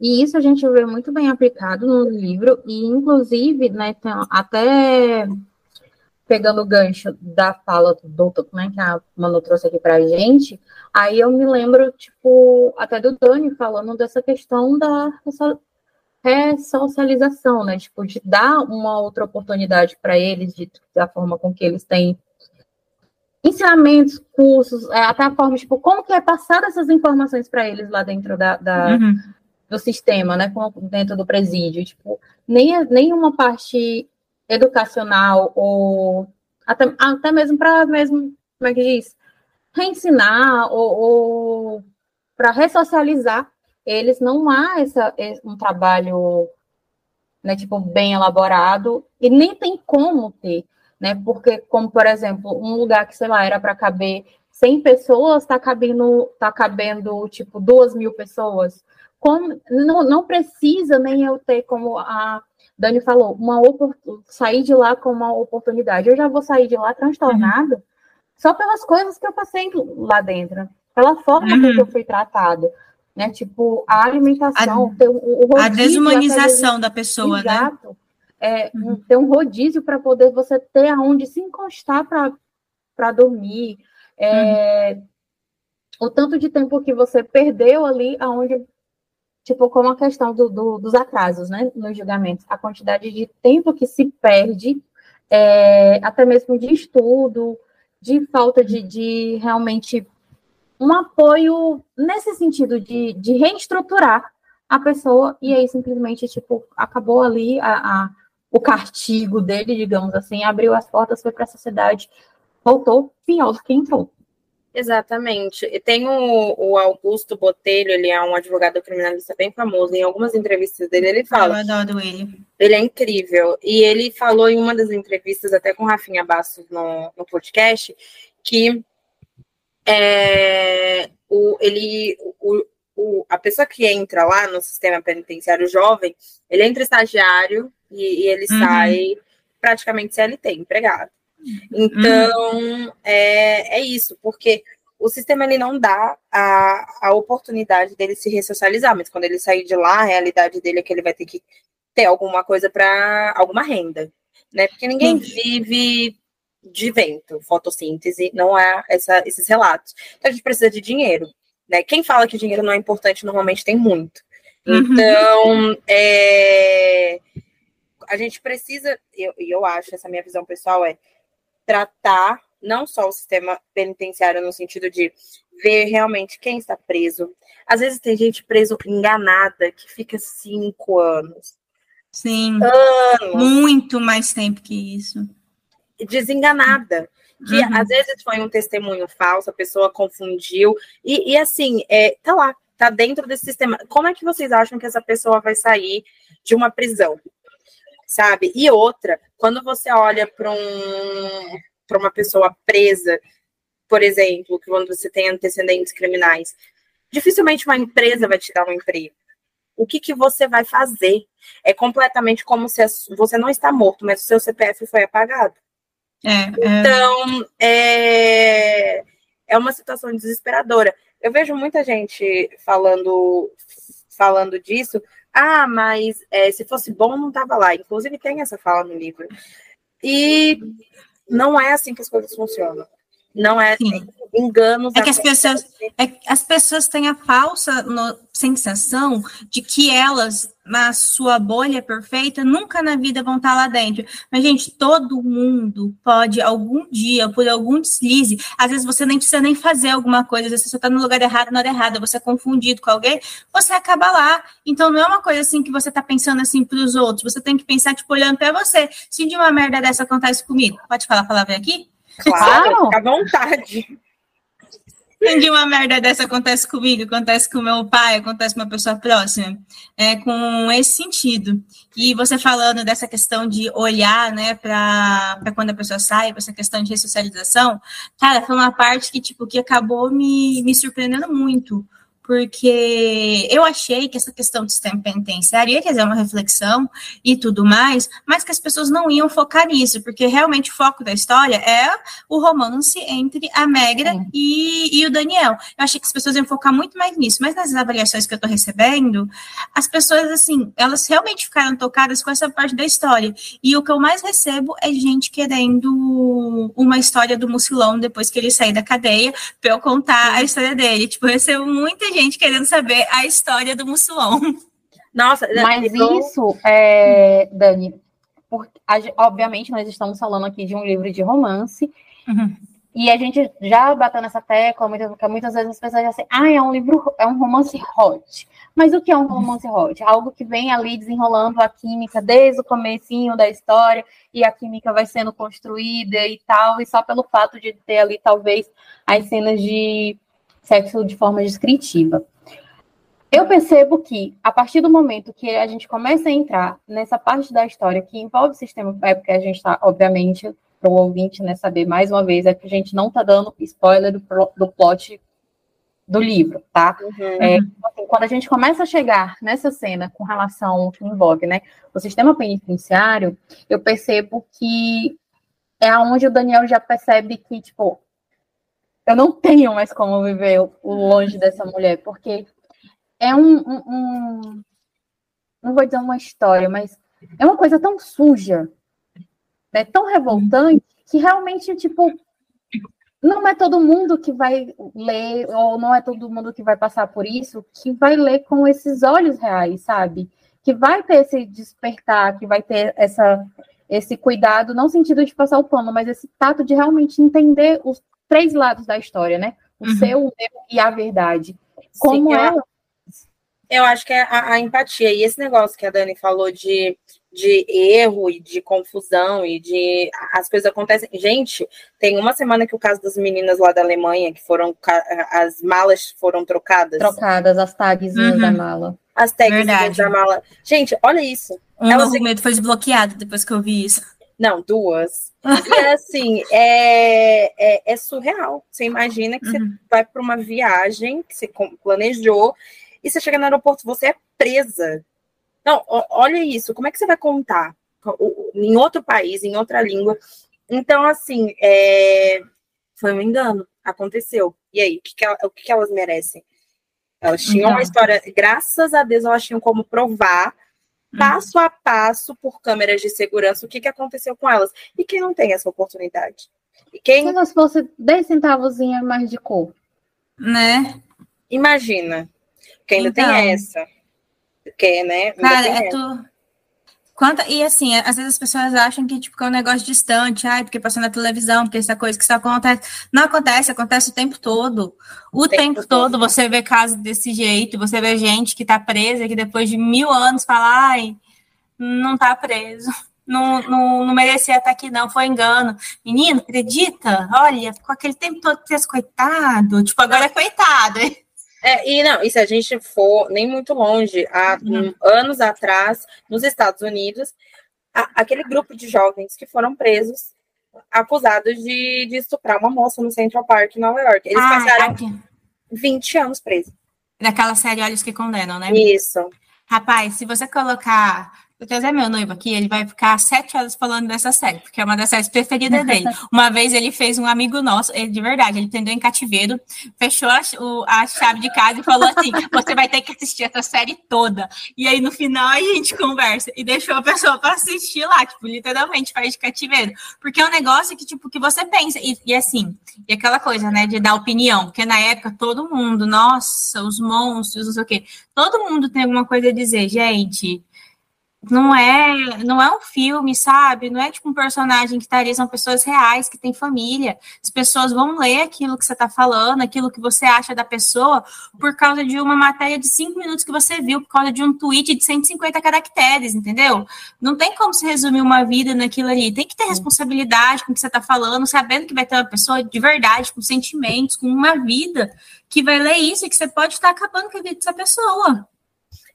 E isso a gente vê muito bem aplicado no livro, e inclusive, né, até pegando o gancho da fala do doutor, né, que a Manu trouxe aqui pra gente, aí eu me lembro, tipo, até do Dani falando dessa questão da, dessa, ressocialização, né? Tipo, de dar uma outra oportunidade para eles, de, da forma com que eles têm ensinamentos, cursos, é, até a forma, tipo, como que é passar essas informações para eles lá dentro da, da uhum. do sistema, né? Dentro do presídio. Tipo, nem, nenhuma parte educacional ou até, até mesmo para mesmo, como é que diz? Reensinar ou, ou para ressocializar eles, não há essa, um trabalho né, tipo, bem elaborado, e nem tem como ter, né? Porque, como, por exemplo, um lugar que, sei lá, era para caber 100 pessoas, está cabendo, tá cabendo, tipo, 2 mil pessoas. Como, não, não precisa nem eu ter, como a Dani falou, uma sair de lá com uma oportunidade. Eu já vou sair de lá transtornada uhum. só pelas coisas que eu passei lá dentro, pela forma uhum. que eu fui tratada né? Tipo, a alimentação, a, ter o, rodízio, a desumanização da pessoa, né? exato, né? É, uhum. ter um rodízio para poder você ter aonde se encostar para dormir. É, uhum. O tanto de tempo que você perdeu ali, aonde tipo, como a questão do, do, dos atrasos, né, nos julgamentos, a quantidade de tempo que se perde, é, até mesmo de estudo, de falta de, de realmente um apoio nesse sentido de, de reestruturar a pessoa, e aí simplesmente, tipo, acabou ali a, a o castigo dele, digamos assim, abriu as portas, foi para a sociedade, voltou pior do que entrou. Exatamente. E tem o, o, Augusto Botelho, ele é um advogado criminalista bem famoso. Em algumas entrevistas dele, ele fala. Eu adoro ele. Ele é incrível. E ele falou em uma das entrevistas, até com Rafinha Bastos no, no podcast, que é, o, ele, o, o, a pessoa que entra lá no sistema penitenciário jovem, ele entra estagiário e, e ele uhum. sai praticamente CLT, empregado. Então, uhum. é, é isso, porque o sistema ele não dá a, a oportunidade dele se ressocializar, mas quando ele sair de lá, a realidade dele é que ele vai ter que ter alguma coisa para alguma renda, né? Porque ninguém vive de vento, fotossíntese, não há essa, esses relatos. Então a gente precisa de dinheiro. Né? Quem fala que dinheiro não é importante normalmente tem muito. Uhum. Então, é, a gente precisa, e eu, eu acho, essa minha visão pessoal é tratar não só o sistema penitenciário no sentido de ver realmente quem está preso. Às vezes tem gente preso enganada que fica cinco anos. Sim. Anos. Muito mais tempo que isso desenganada. Que uhum. às vezes foi um testemunho falso, a pessoa confundiu. E, e assim, é, tá lá, tá dentro desse sistema. Como é que vocês acham que essa pessoa vai sair de uma prisão? Sabe? E outra, quando você olha para um, para uma pessoa presa, por exemplo, que quando você tem antecedentes criminais, dificilmente uma empresa vai te dar um emprego. O que, que você vai fazer? É completamente como se você não está morto, mas o seu CPF foi apagado. É, é, então, é, é uma situação desesperadora. Eu vejo muita gente falando, falando disso. Ah, mas é, se fosse bom, não estava lá. Inclusive, tem essa fala no livro. E não é assim que as coisas funcionam. Não é Sim. enganos. É que as pessoas, é, as pessoas têm a falsa no, sensação de que elas, na sua bolha perfeita, nunca na vida vão estar lá dentro. Mas, gente, todo mundo pode, algum dia, por algum deslize, às vezes você nem precisa nem fazer alguma coisa, às vezes você está no lugar errado, na hora errada, você é confundido com alguém, você acaba lá. Então, não é uma coisa assim que você está pensando assim para os outros, você tem que pensar, tipo, olhando para você. Se de uma merda dessa acontece comigo, pode falar a palavra aqui? Claro, fica à vontade. De uma merda dessa acontece comigo, acontece com meu pai, acontece com uma pessoa próxima, é com esse sentido. E você falando dessa questão de olhar, né, para quando a pessoa sai, essa questão de ressocialização, cara, foi uma parte que, tipo, que acabou me, me surpreendendo muito, porque eu achei que essa questão do sistema penitenciário ia trazer uma reflexão e tudo mais, mas que as pessoas não iam focar nisso, porque realmente o foco da história é o romance entre a Megra e, e, o Daniel. Eu achei que as pessoas iam focar muito mais nisso, mas nas avaliações que eu estou recebendo, as pessoas, assim, elas realmente ficaram tocadas com essa parte da história. E o que eu mais recebo é gente querendo uma história do Mucilão depois que ele sair da cadeia, para eu contar a história dele. Tipo, eu recebo muita gente gente querendo saber a história do Mussuon. Nossa, Mas eu- isso, é, Dani, porque, obviamente nós estamos falando aqui de um livro de romance, Uhum. e a gente já bateu nessa tecla, muitas, porque muitas vezes as pessoas já dizem, ah, é um livro, é um romance hot. Mas o que é um romance hot? Algo que vem ali desenrolando a química desde o comecinho da história, e a química vai sendo construída e tal, e só pelo fato de ter ali, talvez, as cenas de sexo de forma descritiva. Eu percebo que, a partir do momento que a gente começa a entrar nessa parte da história que envolve o sistema, é porque a gente está, obviamente, para o ouvinte né, saber mais uma vez, é que a gente não está dando spoiler do, do plot do livro, tá? Uhum. É, assim, quando a gente começa a chegar nessa cena com relação ao que envolve né, o sistema penitenciário, eu percebo que é onde o Daniel já percebe que, tipo, eu não tenho mais como viver longe dessa mulher, porque é um, um- um- Não vou dizer uma história, mas é uma coisa tão suja, né, tão revoltante, que realmente, tipo, não é todo mundo que vai ler, ou não é todo mundo que vai passar por isso, que vai ler com esses olhos reais, sabe? Que vai ter esse despertar, que vai ter essa, esse cuidado, não sentido de passar o pano, mas esse tato de realmente entender os três lados da história, né? O Uhum. seu, o meu e a verdade. Como Sim, eu- ela. Eu acho que é a, a empatia. E esse negócio que a Dani falou de, de erro e de confusão e de. As coisas acontecem. Gente, tem uma semana que o caso das meninas lá da Alemanha, que foram. As malas foram trocadas. Trocadas, as tagzinhas Uhum. da mala. As tags da mala. Gente, olha isso. Um se- medo foi desbloqueado depois que eu vi isso. Não, duas. E é assim, é, é, é surreal. Você imagina que você Uhum. vai para uma viagem que você planejou e você chega no aeroporto, você é presa. Não, olha isso. Como é que você vai contar em outro país, em outra língua? Então, assim, é, foi um engano. Aconteceu. E aí, o que, que, ela- o que que elas merecem? Elas tinham uma Então. história, graças a Deus, elas tinham como provar passo a passo por câmeras de segurança o que, que aconteceu com elas. E quem não tem essa oportunidade? E quem Se nós fosse 10 centavos mais de cor. Né? imagina que ainda Então. tem essa. Que, né? ainda Cara, tem é essa. tu. E assim, às vezes as pessoas acham que tipo, que é um negócio distante, ai, porque passou na televisão, porque essa coisa que só acontece. Não acontece, acontece o tempo todo. O tempo tempo, todo você vê casos desse jeito, você vê gente que tá presa, que depois de mil anos fala, ai, não tá preso. Não, não, não merecia estar aqui, não, foi engano. Menino, acredita? Olha, ficou aquele tempo todo preso, coitado. Tipo, agora é coitado. hein? É, e não, e se a gente for nem muito longe, há Uhum. um, anos atrás, nos Estados Unidos, a- aquele grupo de jovens que foram presos, acusados de, de estuprar uma moça no Central Park, em Nova York. Eles Ah, passaram aqui. 20 anos presos. Daquela série Olhos que Condenam, né? Isso. Rapaz, se você colocar. Eu trazer meu noivo aqui, ele vai ficar sete horas falando dessa série, porque é uma das séries preferidas dele. Uma vez ele fez um amigo nosso, ele, de verdade, ele prendeu em cativeiro, fechou a, o- a chave de casa e falou assim: você vai ter que assistir essa série toda. E aí no final a gente conversa e deixou a pessoa para assistir lá, tipo, literalmente faz de cativeiro. Porque é um negócio que, tipo, que você pensa, e, e assim, e aquela coisa, né, de dar opinião, porque na época todo mundo, nossa, os monstros, não sei o quê, todo mundo tem alguma coisa a dizer, gente não é não é um filme, sabe? Não é tipo um personagem que tá ali, são pessoas reais, que têm família. As pessoas vão ler aquilo que você tá falando, aquilo que você acha da pessoa, por causa de uma matéria de cinco minutos que você viu, por causa de um tweet de 150 caracteres, entendeu? Não tem como se resumir uma vida naquilo ali. Tem que ter responsabilidade com o que você tá falando, sabendo que vai ter uma pessoa de verdade, com sentimentos, com uma vida, que vai ler isso e que você pode estar acabando com a vida dessa pessoa.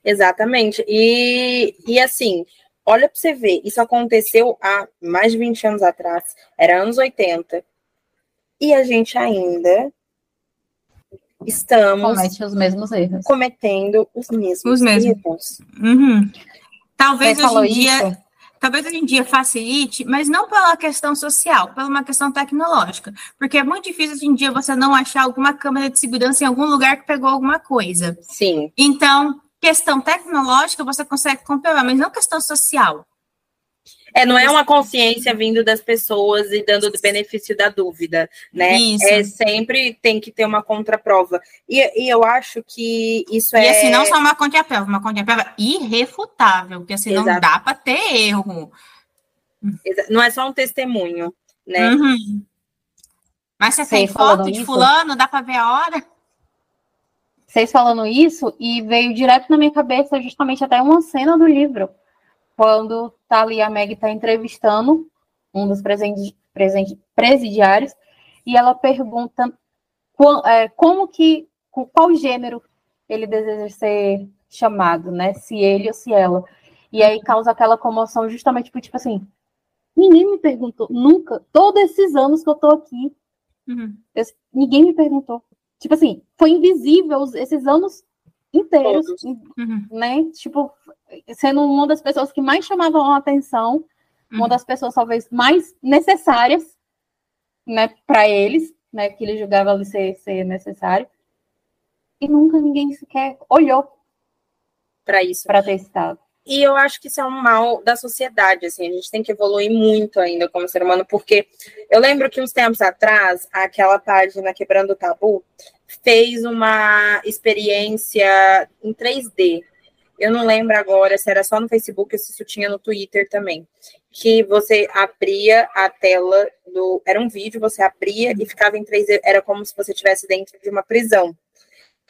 Exatamente. E, e assim, olha para você ver, isso aconteceu há mais de 20 anos atrás, era anos 80. E a gente ainda estamos Comete os mesmos erros. cometendo os mesmos, Os mesmos. erros. Uhum. Talvez Você hoje em dia, isso? talvez hoje em dia facilite, mas não pela questão social, pela uma questão tecnológica. Porque é muito difícil hoje em dia você não achar alguma câmera de segurança em algum lugar que pegou alguma coisa. Sim, Então, questão tecnológica você consegue comprovar, mas não questão social. É, não é uma consciência vindo das pessoas e dando o benefício da dúvida, né? Isso. É sempre tem que ter uma contraprova. E, e eu acho que isso E é. assim, não só uma contraprova, uma contraprova irrefutável, porque assim, não Exato. dá para ter erro. Não é só um testemunho, né? Uhum. Mas você Vocês tem foto de isso? fulano, dá para ver a hora? Vocês falando isso, e veio direto na minha cabeça justamente até uma cena do livro, quando tá ali a Meg tá entrevistando um dos presen- presen- presidiários, e ela pergunta qua- é, como que, com qual gênero ele deseja ser chamado, né? Se ele ou se ela. E aí causa aquela comoção justamente por, tipo assim, ninguém me perguntou, nunca, todos esses anos que eu tô aqui, Uhum. eu- ninguém me perguntou. Tipo assim, foi invisível os- esses anos inteiros. Uhum. né? Tipo, sendo uma das pessoas que mais chamavam a atenção, uma Uhum. das pessoas talvez mais necessárias, né, para eles, né, que ele julgava ali ser, ser necessário. E nunca ninguém sequer olhou Para isso. para ter estado. E eu acho que isso é um mal da sociedade, assim, a gente tem que evoluir muito ainda como ser humano, porque eu lembro que uns tempos atrás, aquela página Quebrando o Tabu fez uma experiência em 3D. Eu não lembro agora se era só no Facebook ou se isso tinha no Twitter também. Que você abria a tela do. Era um vídeo, você abria e ficava em 3D. Era como se você estivesse dentro de uma prisão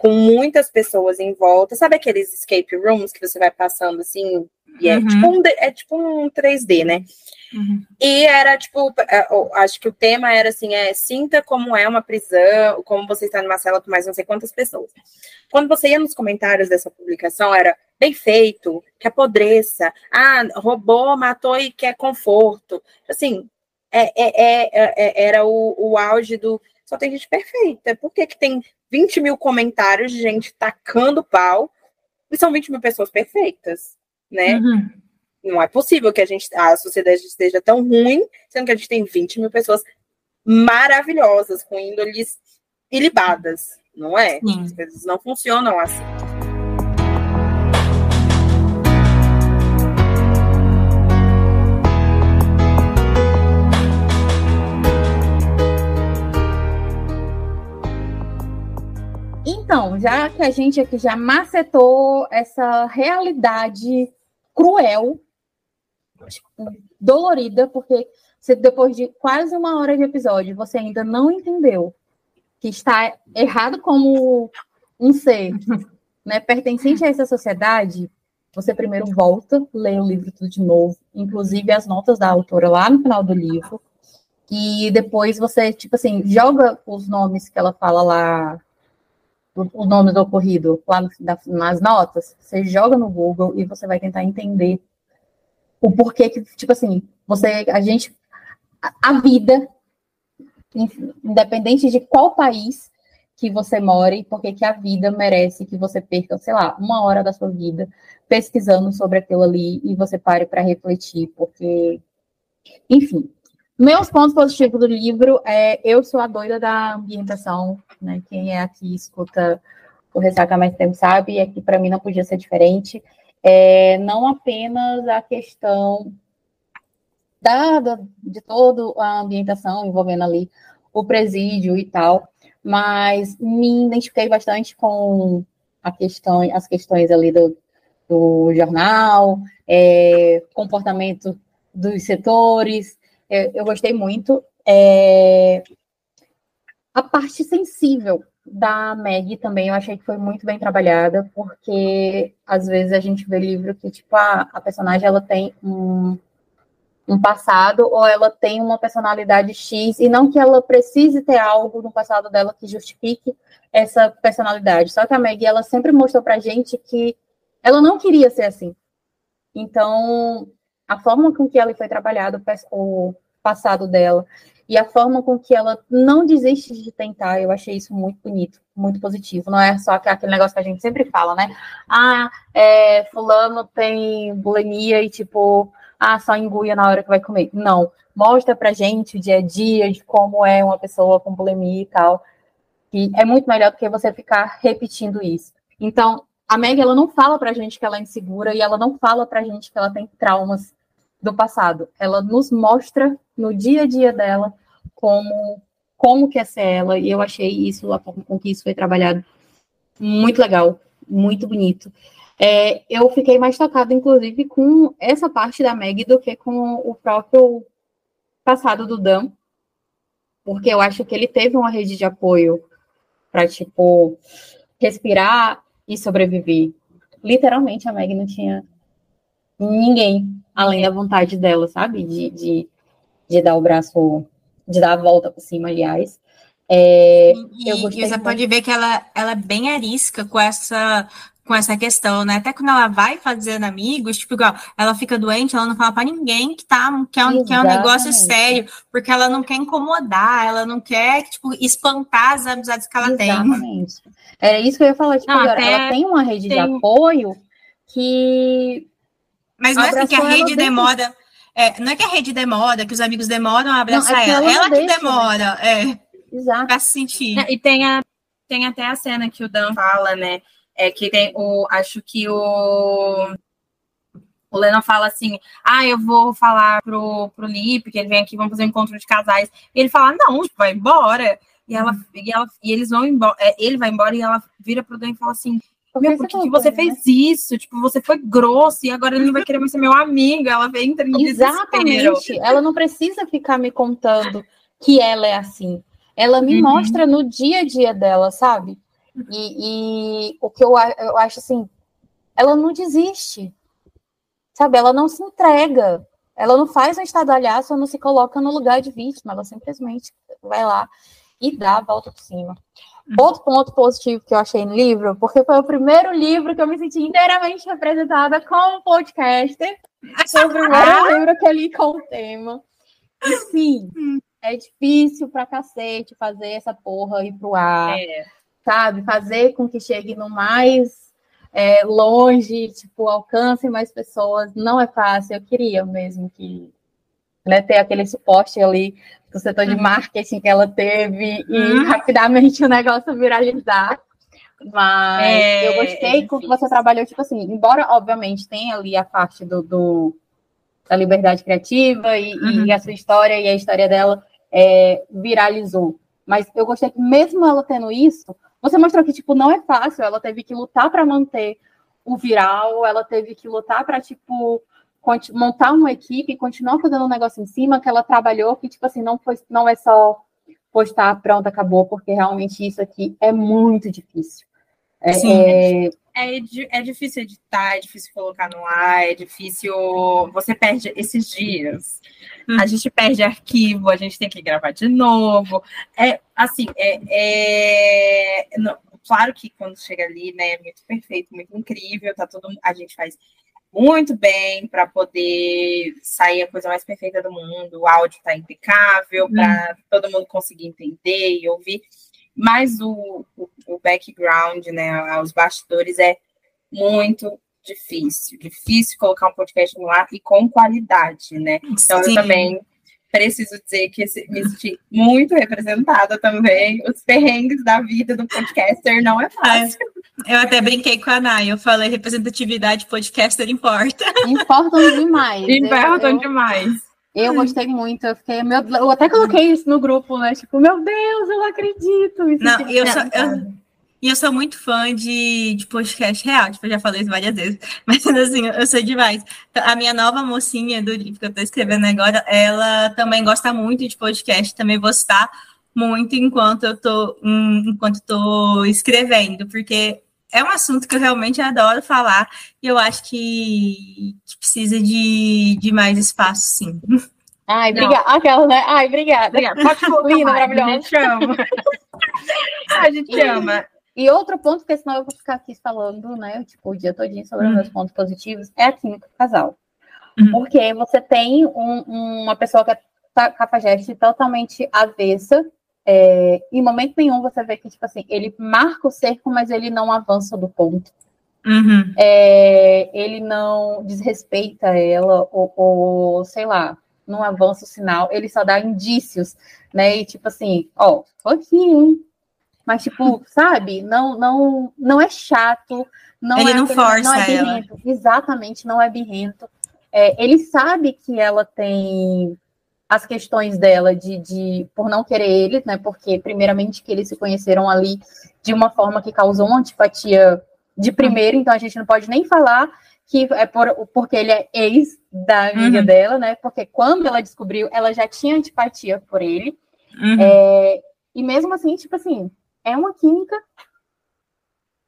com muitas pessoas em volta. Sabe aqueles escape rooms que você vai passando assim? E é, Uhum. tipo um, é tipo um 3D, né? Uhum. E era tipo, é, acho que o tema era assim: é sinta como é uma prisão, como você está numa cela com mais não sei quantas pessoas. Quando você ia nos comentários dessa publicação, era bem feito, que apodreça, ah, roubou, matou e quer conforto. Assim, é, é- é- é- era o, o auge do. Só tem gente perfeita. Por que, que tem 20 mil comentários de gente tacando pau e são 20 mil pessoas perfeitas, né? Uhum. Não é possível que a gente a sociedade esteja tão ruim, sendo que a gente tem 20 mil pessoas maravilhosas, com índoles ilibadas, não é? Sim. As coisas não funcionam assim. Então, já que a gente aqui já macetou essa realidade cruel, dolorida, porque se depois de quase uma hora de episódio você ainda não entendeu que está errado como um ser né, pertencente a essa sociedade, você primeiro volta, lê o livro tudo de novo, inclusive as notas da autora lá no final do livro, e depois você, tipo assim, joga os nomes que ela fala lá o o nome do ocorrido lá nas notas, você joga no Google e você vai tentar entender o porquê que, tipo assim, você, a gente, a, vida, in- independente de qual país que você more, porque que a vida merece que você perca, sei lá, uma hora da sua vida pesquisando sobre aquilo ali e você pare para refletir, porque, enfim, meus pontos positivos do livro é eu sou a doida da ambientação, né? Quem é aqui escuta o Ressaca mais tempo sabe, e aqui para mim não podia ser diferente. É, não apenas a questão da- de toda a ambientação envolvendo ali o presídio e tal, mas me identifiquei bastante com a questão, as questões ali do, do jornal, é, comportamento dos setores, é, eu gostei muito. É, a parte sensível da Meg também eu achei que foi muito bem trabalhada, porque às vezes a gente vê livro que, tipo, a, a personagem ela tem um, um passado ou ela tem uma personalidade X, e não que ela precise ter algo no passado dela que justifique essa personalidade. Só que a Meg, ela sempre mostrou pra gente que ela não queria ser assim. Então, a forma com que ela foi trabalhada, o passado dela, e a forma com que ela não desiste de tentar, eu achei isso muito bonito, muito positivo. Não é só aquele negócio que a gente sempre fala, né? Ah, é, fulano tem bulimia e tipo, ah, só enguia na hora que vai comer. Não, mostra pra gente o dia a dia de como é uma pessoa com bulimia e tal. E é muito melhor do que você ficar repetindo isso. Então, a Meg, ela não fala pra gente que ela é insegura e ela não fala pra gente que ela tem traumas do passado. Ela nos mostra no dia a dia dela como como que é ser ela, e eu achei isso, a forma com que isso foi trabalhado, muito legal, muito bonito. É, eu fiquei mais tocada, inclusive, com essa parte da Meg do que com o próprio passado do Dan, porque eu acho que ele teve uma rede de apoio para, tipo, respirar e sobreviver. Literalmente, a Meg não tinha ninguém além da vontade dela, sabe? De, de, de dar o braço, de dar a volta por cima, aliás. É, e, e você muito. pode ver que ela, ela é bem arisca com essa com essa questão, né? Até quando ela vai fazendo amigos, tipo, igual, ela fica doente, ela não fala para ninguém que tá, que é, um, que é um negócio sério, porque ela não quer incomodar, ela não quer, tipo, espantar as amizades que ela Exatamente. tem. Era isso que eu ia falar, tipo, não, agora, ela tem uma rede tem... de apoio que. Mas não é assim que a rede demora. É, não é que a rede demora, que os amigos demoram a abraçar não, é ela. Ela, ela que deixa, demora, né? é. Exato. Pra se sentir. É, e tem, a, tem até a cena que o Dan fala, né? É que tem o. Acho que o. O Lennon fala assim: ah, eu vou falar pro, pro Lip, que ele vem aqui, vamos fazer um encontro de casais. E ele fala: não, vai embora. E, ela, e, ela, e eles vão embora, é, ele vai embora e ela vira pro Dan e fala assim: meu, por que, que você fez né? isso? Tipo, você foi grosso e agora ele não vai querer mais ser meu amigo. Ela vem entra em Exatamente. Desespero. Ela não precisa ficar me contando que ela é assim. Ela me uhum. mostra no dia a dia dela, sabe? E, e o que eu, eu acho assim, ela não desiste. Sabe? Ela não se entrega. Ela não faz um estadalhaço, não se coloca no lugar de vítima. Ela simplesmente vai lá e dá a volta por cima. Outro ponto positivo que eu achei no livro, porque foi o primeiro livro que eu me senti inteiramente representada como podcaster. Foi o primeiro livro que eu li com o tema. E sim, é difícil pra cacete fazer essa porra ir pro ar. É. Sabe? Fazer com que chegue no mais é, longe, tipo, alcance mais pessoas. Não é fácil. Eu queria mesmo que né, ter aquele suporte ali do setor de uhum. marketing que ela teve e uhum. rapidamente o negócio viralizar. Mas é, eu gostei é com que você trabalhou, tipo assim, embora, obviamente, tenha ali a parte do, do da liberdade criativa e, uhum. e, a sua história e a história dela é, viralizou. Mas eu gostei que, mesmo ela tendo isso, você mostrou que, tipo, não é fácil, ela teve que lutar para manter o viral, ela teve que lutar para, tipo, montar uma equipe e continuar fazendo um negócio em cima que ela trabalhou, que, tipo assim, não, foi, não é só postar, pronto, acabou, porque realmente isso aqui é muito difícil. É, Sim. É... É, é difícil editar, é difícil colocar no ar, é difícil. Você perde esses dias. Hum. A gente perde arquivo, a gente tem que gravar de novo. É assim, é, é... claro que quando chega ali, né, é muito perfeito, muito incrível, tá tudo. A gente faz muito bem para poder sair a coisa mais perfeita do mundo. O áudio está impecável para hum. todo mundo conseguir entender e ouvir. Mas o, o, o, background, né, os bastidores é muito difícil. Difícil colocar um podcast no ar e com qualidade, né? Então Sim. eu também preciso dizer que me senti muito representada também. Os perrengues da vida do podcaster não é fácil. Eu até brinquei com a Nay, eu falei representatividade podcaster importa. Importam demais. Importam eu, demais. Eu gostei muito, eu fiquei, meu, eu até coloquei isso no grupo, né? Tipo, meu Deus, eu não acredito. Isso não, eu, eu, e eu sou muito fã de, de podcast real, tipo, eu já falei isso várias vezes, mas assim, eu sou demais. A minha nova mocinha do livro que eu tô escrevendo agora, ela também gosta muito de podcast, também vou estar muito enquanto eu tô, enquanto tô escrevendo, porque é um assunto que eu realmente adoro falar e eu acho que, que precisa de, de mais espaço, sim. Ai, obrigada. Aquela, né? Ai, obrigada. obrigada. Pode Linda, maravilhosa. A gente ama. a gente ama. E outro ponto, porque senão eu vou ficar aqui falando, né, tipo, o dia todinho sobre uhum. meus pontos positivos, é a química do casal. Uhum. Porque você tem um, uma pessoa que é cafajeste totalmente avessa é, em momento nenhum você vê que, tipo assim, ele marca o cerco, mas ele não avança do ponto. Uhum. É, ele não desrespeita ela, ou, ou, sei lá, não avança o sinal, ele só dá indícios, né? E tipo assim, ó, tô aqui, hein? Mas, tipo, sabe, não, não, não é chato, não ele é não aquele, força não é birrento. Ela. Exatamente, não é birrento. É, ele sabe que ela tem as questões dela de, de por não querer ele, né? Porque primeiramente que eles se conheceram ali de uma forma que causou uma antipatia de primeiro, então a gente não pode nem falar que é por, porque ele é ex da amiga Uhum. dela, né? Porque quando ela descobriu, ela já tinha antipatia por ele. Uhum. É, e mesmo assim, tipo assim, é uma química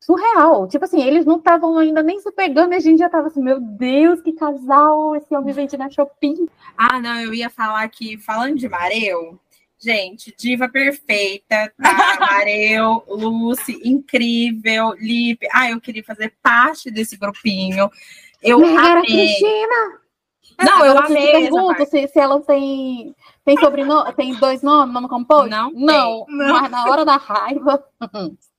surreal. Tipo assim, eles não estavam ainda nem se pegando e a gente já tava assim, meu Deus, que casal, esse homem vende na Shopping. Ah, não, eu ia falar que, falando de Mareu, gente, diva perfeita, tá? Mareu, Lucy, incrível, Lipe. Ah, eu queria fazer parte desse grupinho. Eu Era amei. Cristina! Não, eu eu amei pergunto se, se ela tem, tem sobrenome, tem dois nomes, nome composto? Não não, tem. mas na hora da raiva.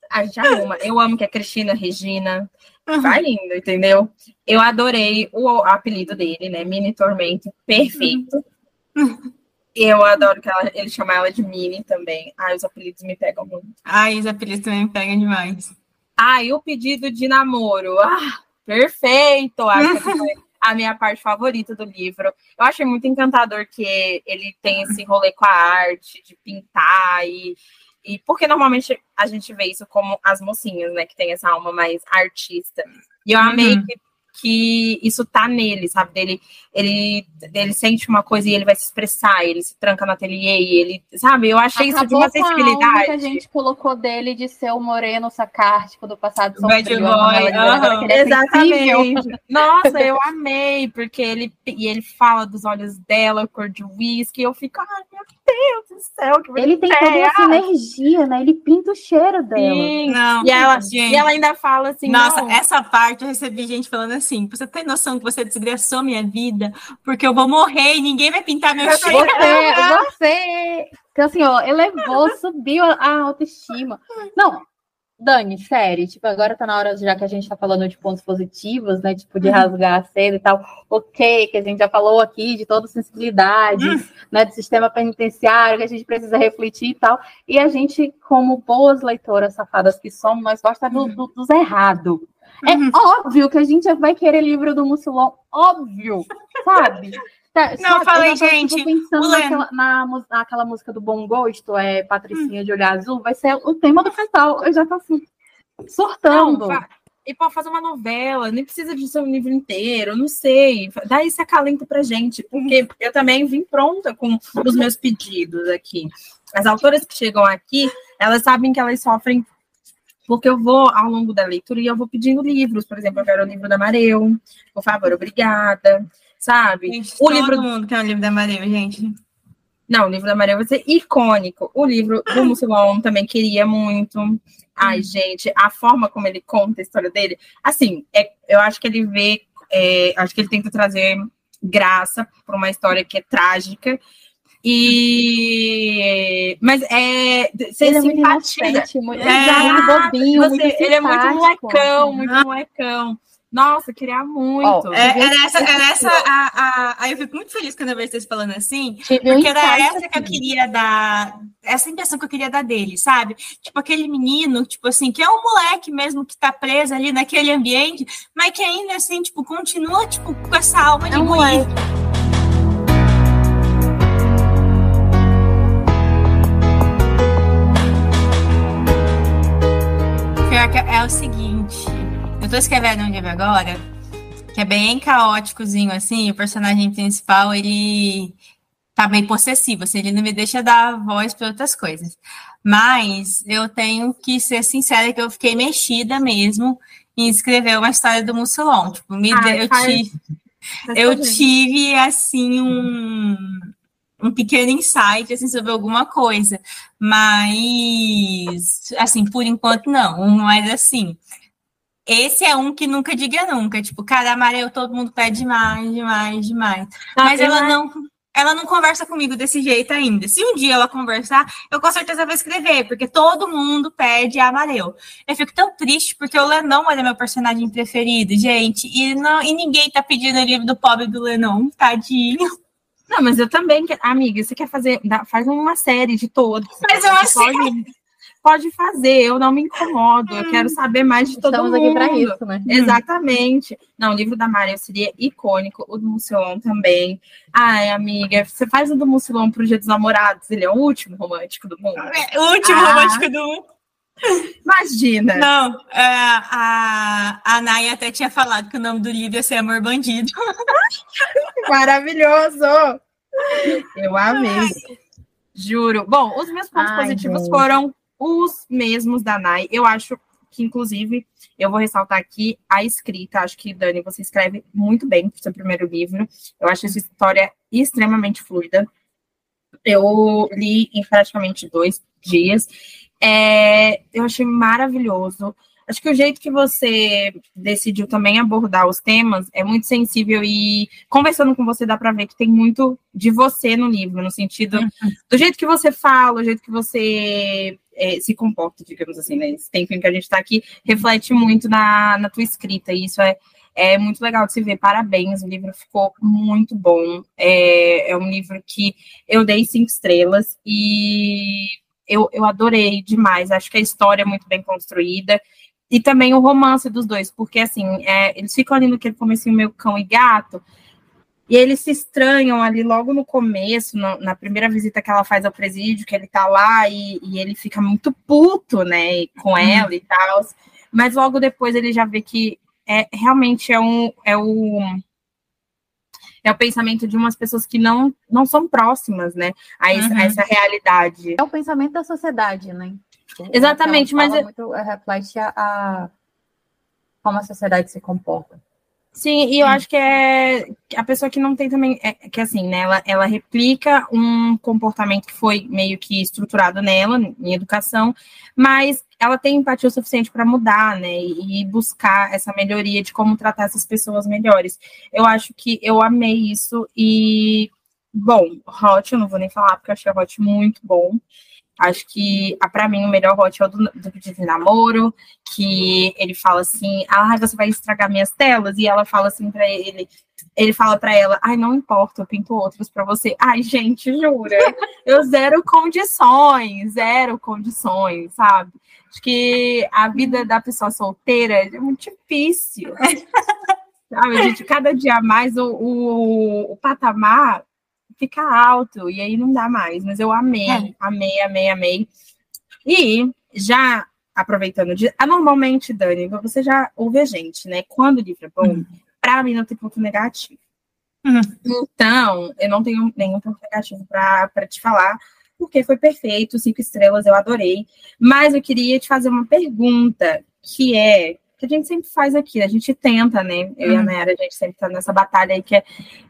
A gente ama. Eu amo que a Cristina Regina Uhum. vai lindo, entendeu? Eu adorei o apelido dele, né? Mini Tormento, perfeito. Eu adoro que ela- ele chama ela de Mini também. Ai, os apelidos me pegam muito. Ai, os apelidos também me pegam demais. E o pedido de namoro. Ah, perfeito! Acho que foi a minha parte favorita do livro. Eu achei muito encantador que ele tem esse rolê com a arte, de pintar e. E porque normalmente a gente vê isso como as mocinhas, né? Que tem essa alma mais artista. E eu amei Uhum. que, que isso tá nele, sabe? Dele, ele, ele sente uma coisa e ele vai se expressar, ele se tranca no ateliê e ele, sabe? Eu achei isso de Acabou uma alma que a sensibilidade. gente colocou dele de ser o moreno sarcástico do passado Bad sombrio. boy, aham. que ele é sensível. Exatamente. Nossa, eu amei, porque ele, e ele fala dos olhos dela, cor de uísque, e eu fico, ai, meu Deus do céu, que Ele tem toda essa energia, né? Ele pinta o cheiro dela. Sim. Não, E ela, gente. e ela ainda fala assim, Nossa, não, essa parte eu recebi gente falando assim: você tem noção que você desgraçou minha vida? Porque eu vou morrer e ninguém vai pintar meu Eu cheiro. Você, você, que assim, ó, elevou, subiu a- a autoestima. Não, Dani, sério, tipo, agora tá na hora, já que a gente tá falando de pontos positivos, né, tipo, de rasgar a seda e tal, ok, que a gente já falou aqui de toda sensibilidade, né, do sistema penitenciário, que a gente precisa refletir e tal, e a gente, como boas leitoras safadas que somos, nós gostamos do, do, dos errados. É Uhum. óbvio que a gente vai querer livro do Mucilon, óbvio, sabe? Tá, Não, sabe, falei, eu tô, gente, tipo, pensando naquela, na, naquela música do Bom Gosto, é Patricinha de Olho Azul, vai ser o tema do casal. Eu já tô assim, surtando. Não, e pode fazer uma novela, nem precisa de ser um livro inteiro, não sei. Dá esse acalento pra gente, porque eu também vim pronta com os meus pedidos aqui. As autoras que chegam aqui, elas sabem que elas sofrem porque eu vou, ao longo da leitura, e eu vou pedindo livros. Por exemplo, eu quero o livro da Mareu, por favor, obrigada, sabe? Gente, O todo livro mundo quer um livro da Maria, gente. Não, o livro da Maria vai ser icônico. O livro do Mucilon também queria muito. Ai, gente, a forma como ele conta a história dele, assim, é, eu acho que ele vê, é, acho que ele tenta trazer graça para uma história que é trágica. E mas é você ele é muito inocente, muito, É, muito bobinho, Você- muito ele é muito molecão, muito molecão. Nossa, queria muito. Ó, É, era essa, era essa a, a, aí eu fico muito feliz quando eu vejo vocês falando assim, Tive um porque era insight, essa que eu assim. queria dar, essa impressão que eu queria dar dele, sabe? Tipo, aquele menino, tipo assim, que é um moleque mesmo que tá preso ali naquele ambiente, mas que ainda assim, tipo, continua, tipo, com essa alma de É um guri. moleque. Pior que é o seguinte, eu tô escrevendo um livro agora que é bem caóticozinho, assim, o personagem principal, ele tá bem possessivo, assim, ele não me deixa dar voz para outras coisas. Mas eu tenho que ser sincera que eu fiquei mexida mesmo em escrever uma história do Mussolon. Tipo, me Ah, deu- eu, faz- ti- Mas, eu tive, assim, um, um pequeno insight, assim, sobre alguma coisa. Mas, assim, por enquanto, não. Mas, assim, esse é um que nunca diga nunca. Tipo, cara, amarelo, todo mundo pede demais, demais, demais. Mas eu ela não... Ela não conversa comigo desse jeito ainda. Se um dia ela conversar, eu com certeza vou escrever, porque todo mundo pede amarelo. Eu fico tão triste porque o Lenon era meu personagem preferido, gente. E, não, e ninguém tá pedindo o livro do pobre do Lenon, tadinho. Não, mas eu também, amiga, você quer fazer, faz uma série de todos. Faz uma Você pode, fazer, eu não me incomodo, eu quero saber mais de todo Estamos mundo. aqui para isso, né? Exatamente. Não, o livro da Maria seria icônico, o do Mucilon também. Ai, amiga, você faz o do Mucilon pro Dia dos Namorados, ele é o último romântico do mundo. É, o último Ah. romântico do mundo. Imagina. Não, é, a, a Naya até tinha falado que o nome do livro ia ser Amor Bandido. Maravilhoso! Eu amei. Juro. Bom, os meus pontos Ai, positivos foram os mesmos da Nai. Eu acho que, inclusive, eu vou ressaltar aqui a escrita. Acho que, Dani, você escreve muito bem pro seu primeiro livro. Eu acho essa história extremamente fluida. Eu li em praticamente dois dias. É, eu achei maravilhoso. Acho que o jeito que você decidiu também abordar os temas é muito sensível e conversando com você dá para ver que tem muito de você no livro, no sentido do jeito que você fala, o jeito que você é, se comporta, digamos assim, né? Esse tempo em que a gente está aqui reflete muito na, na tua escrita, e isso é, é muito legal de se ver. Parabéns, o livro ficou muito bom. É, é um livro que eu dei cinco estrelas e eu, eu adorei demais. Acho que a história é muito bem construída. E também o romance dos dois, porque assim, é, eles ficam ali naquele comecinho meio cão e gato, e eles se estranham ali logo no começo, no- na primeira visita que ela faz ao presídio, que ele tá lá e, e ele fica muito puto, né, com ela e tal. Mas logo depois ele já vê que é, realmente é um. É o, é o pensamento de umas pessoas que não, não são próximas, né, a, essa- Uhum. a essa realidade. É o pensamento da sociedade, né? Exatamente, mas é- muito, é, reflete a, a- como a sociedade se comporta. Sim, e eu acho que é a pessoa que não tem também, é, que assim, né, ela, ela replica um comportamento que foi meio que estruturado nela, em educação, mas ela tem empatia o suficiente para mudar, né, e, e buscar essa melhoria de como tratar essas pessoas melhores. Eu acho que eu amei isso e, bom, Hot, eu não vou nem falar, porque eu achei Hot muito bom. Acho que, para mim, o melhor hot é o do, do pedido de namoro, que ele fala assim, ah, você vai estragar minhas telas, e ela fala assim para ele, ele fala para ela, ai, não importa, eu pinto outros para você. Ai, gente, jura? Eu zero condições, zero condições, sabe? Acho que a vida da pessoa solteira é muito difícil. Sabe, gente, cada dia mais o, o, o patamar fica alto e aí não dá mais. Mas eu amei, É. amei, amei, amei. E já aproveitando de. Ah, normalmente, Dani, você já ouve a gente, né? Quando o livro é bom, pra mim não tem ponto negativo. Uhum. Então, eu não tenho nenhum ponto negativo pra te falar, porque foi perfeito, cinco estrelas, eu adorei. Mas eu queria te fazer uma pergunta, que é que a gente sempre faz aqui, a gente tenta, né? Eu e a Uhum. Nayara, a gente sempre tá nessa batalha aí que é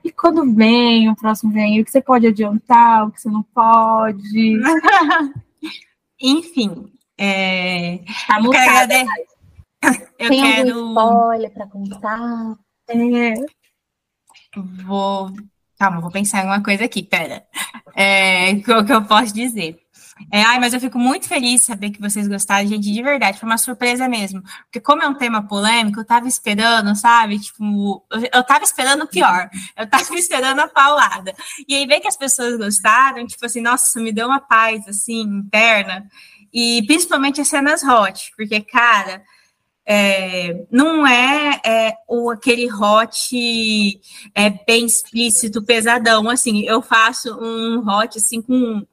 e quando vem, o próximo vem, o que você pode adiantar, o que você não pode. Enfim, é, Tá eu quero eu Tem algum quero. spoiler para contar? É, Vou. Calma, vou pensar em uma coisa aqui, pera. É, o que eu posso dizer? É, ai, mas eu fico muito feliz de saber que vocês gostaram, gente, de verdade, foi uma surpresa mesmo. Porque como é um tema polêmico, eu tava esperando, sabe? Tipo, eu, eu tava esperando o pior. Eu tava esperando a paulada. E aí ver que as pessoas gostaram, tipo assim, nossa, me deu uma paz, assim, interna. E principalmente as cenas hot, porque, cara, é, não é, é o, aquele hot é, bem explícito, pesadão, assim, eu faço um hot, assim, com...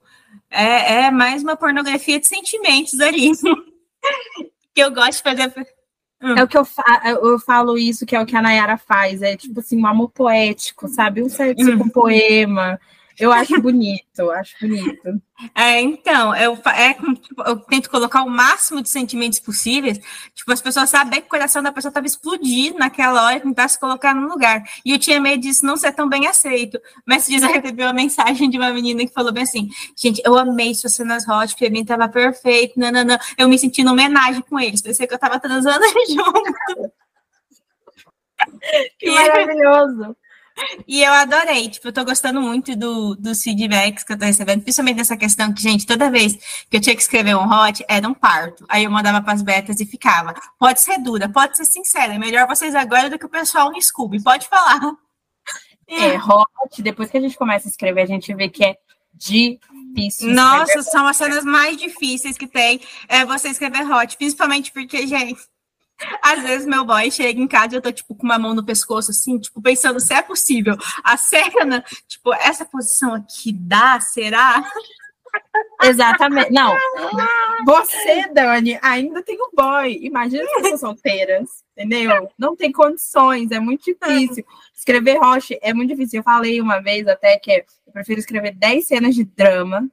É, é mais uma pornografia de sentimentos ali, que eu gosto de fazer... é o que eu, fa eu falo isso, que é o que a Nayara faz, é tipo assim, um amor poético, sabe? Um sexo com poema. Eu acho bonito, acho bonito. É, então, eu, é, tipo, eu tento colocar o máximo de sentimentos possíveis, tipo, as pessoas sabem que o coração da pessoa estava explodindo naquela hora, tentar se colocar no lugar. E eu tinha medo disso não ser tão bem aceito. Mas diz eu recebi uma mensagem de uma menina que falou bem assim: gente, eu amei suas cenas hot, pra mim tava perfeito, não, não, não. Eu me senti numa homenagem com eles, pensei que eu tava transando junto. Que maravilhoso. E eu adorei, tipo, eu tô gostando muito do, dos feedbacks que eu tô recebendo, principalmente nessa questão que, gente, toda vez que eu tinha que escrever um hot, era um parto. Aí eu mandava pras betas e ficava. Pode ser dura, pode ser sincera, é melhor vocês agora do que o pessoal no Scooby, pode falar. É, hot, depois que a gente começa a escrever, a gente vê que é difícil. Nossa, escrever são as cenas mais difíceis que tem é você escrever hot, principalmente porque, gente, às vezes meu boy chega em casa e eu tô, tipo, com uma mão no pescoço, assim, tipo, pensando se é possível. A cena, tipo, essa posição aqui dá, será? Exatamente. Não. Você, Dani, ainda tem um boy. Imagina as pessoas solteiras, entendeu? Não tem condições, é muito difícil. Escrever Roche é muito difícil. Eu falei uma vez até que eu prefiro escrever 10 cenas de drama.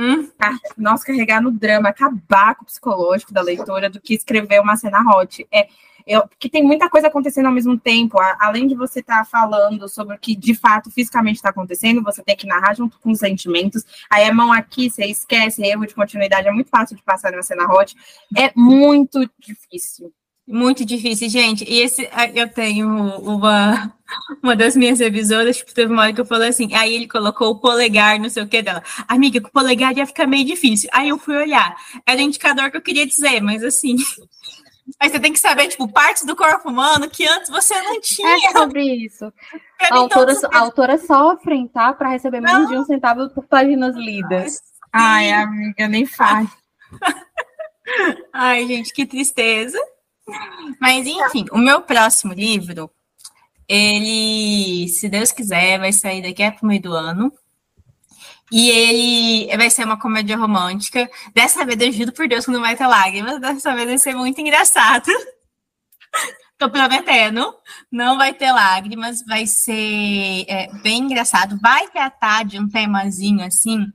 Hum? car- Nós carregar no drama, acabar com o psicológico da leitora, do que escrever uma cena hot. É, eu, porque tem muita coisa acontecendo ao mesmo tempo. A- além de você estar falando sobre o que de fato fisicamente está acontecendo, você tem que narrar junto com os sentimentos. Aí a mão aqui, você esquece, erro de continuidade. É muito fácil de passar numa cena hot. É muito difícil. Muito difícil, gente. E esse, eu tenho uma, uma das minhas revisoras, tipo, teve uma hora que eu falei assim, aí ele colocou o polegar, não sei o que dela. Amiga, com o polegar ia ficar meio difícil. Aí eu fui olhar. Era o indicador que eu queria dizer, mas assim. Aí você tem que saber, tipo, partes do corpo humano que antes você não tinha. É sobre isso. A autora, então, a autora sofrem, tá? Para receber menos de um centavo por páginas lidas. Ai, amiga, nem faz. Ai, gente, que tristeza. Mas, enfim, o meu próximo livro, ele, se Deus quiser, vai sair daqui a meio do ano. E ele vai ser uma comédia romântica. Dessa vez, eu juro por Deus que não vai ter lágrimas. Dessa vez vai ser muito engraçado. Tô prometendo. Não vai ter lágrimas. Vai ser é, bem engraçado. Vai tratar de um temazinho assim,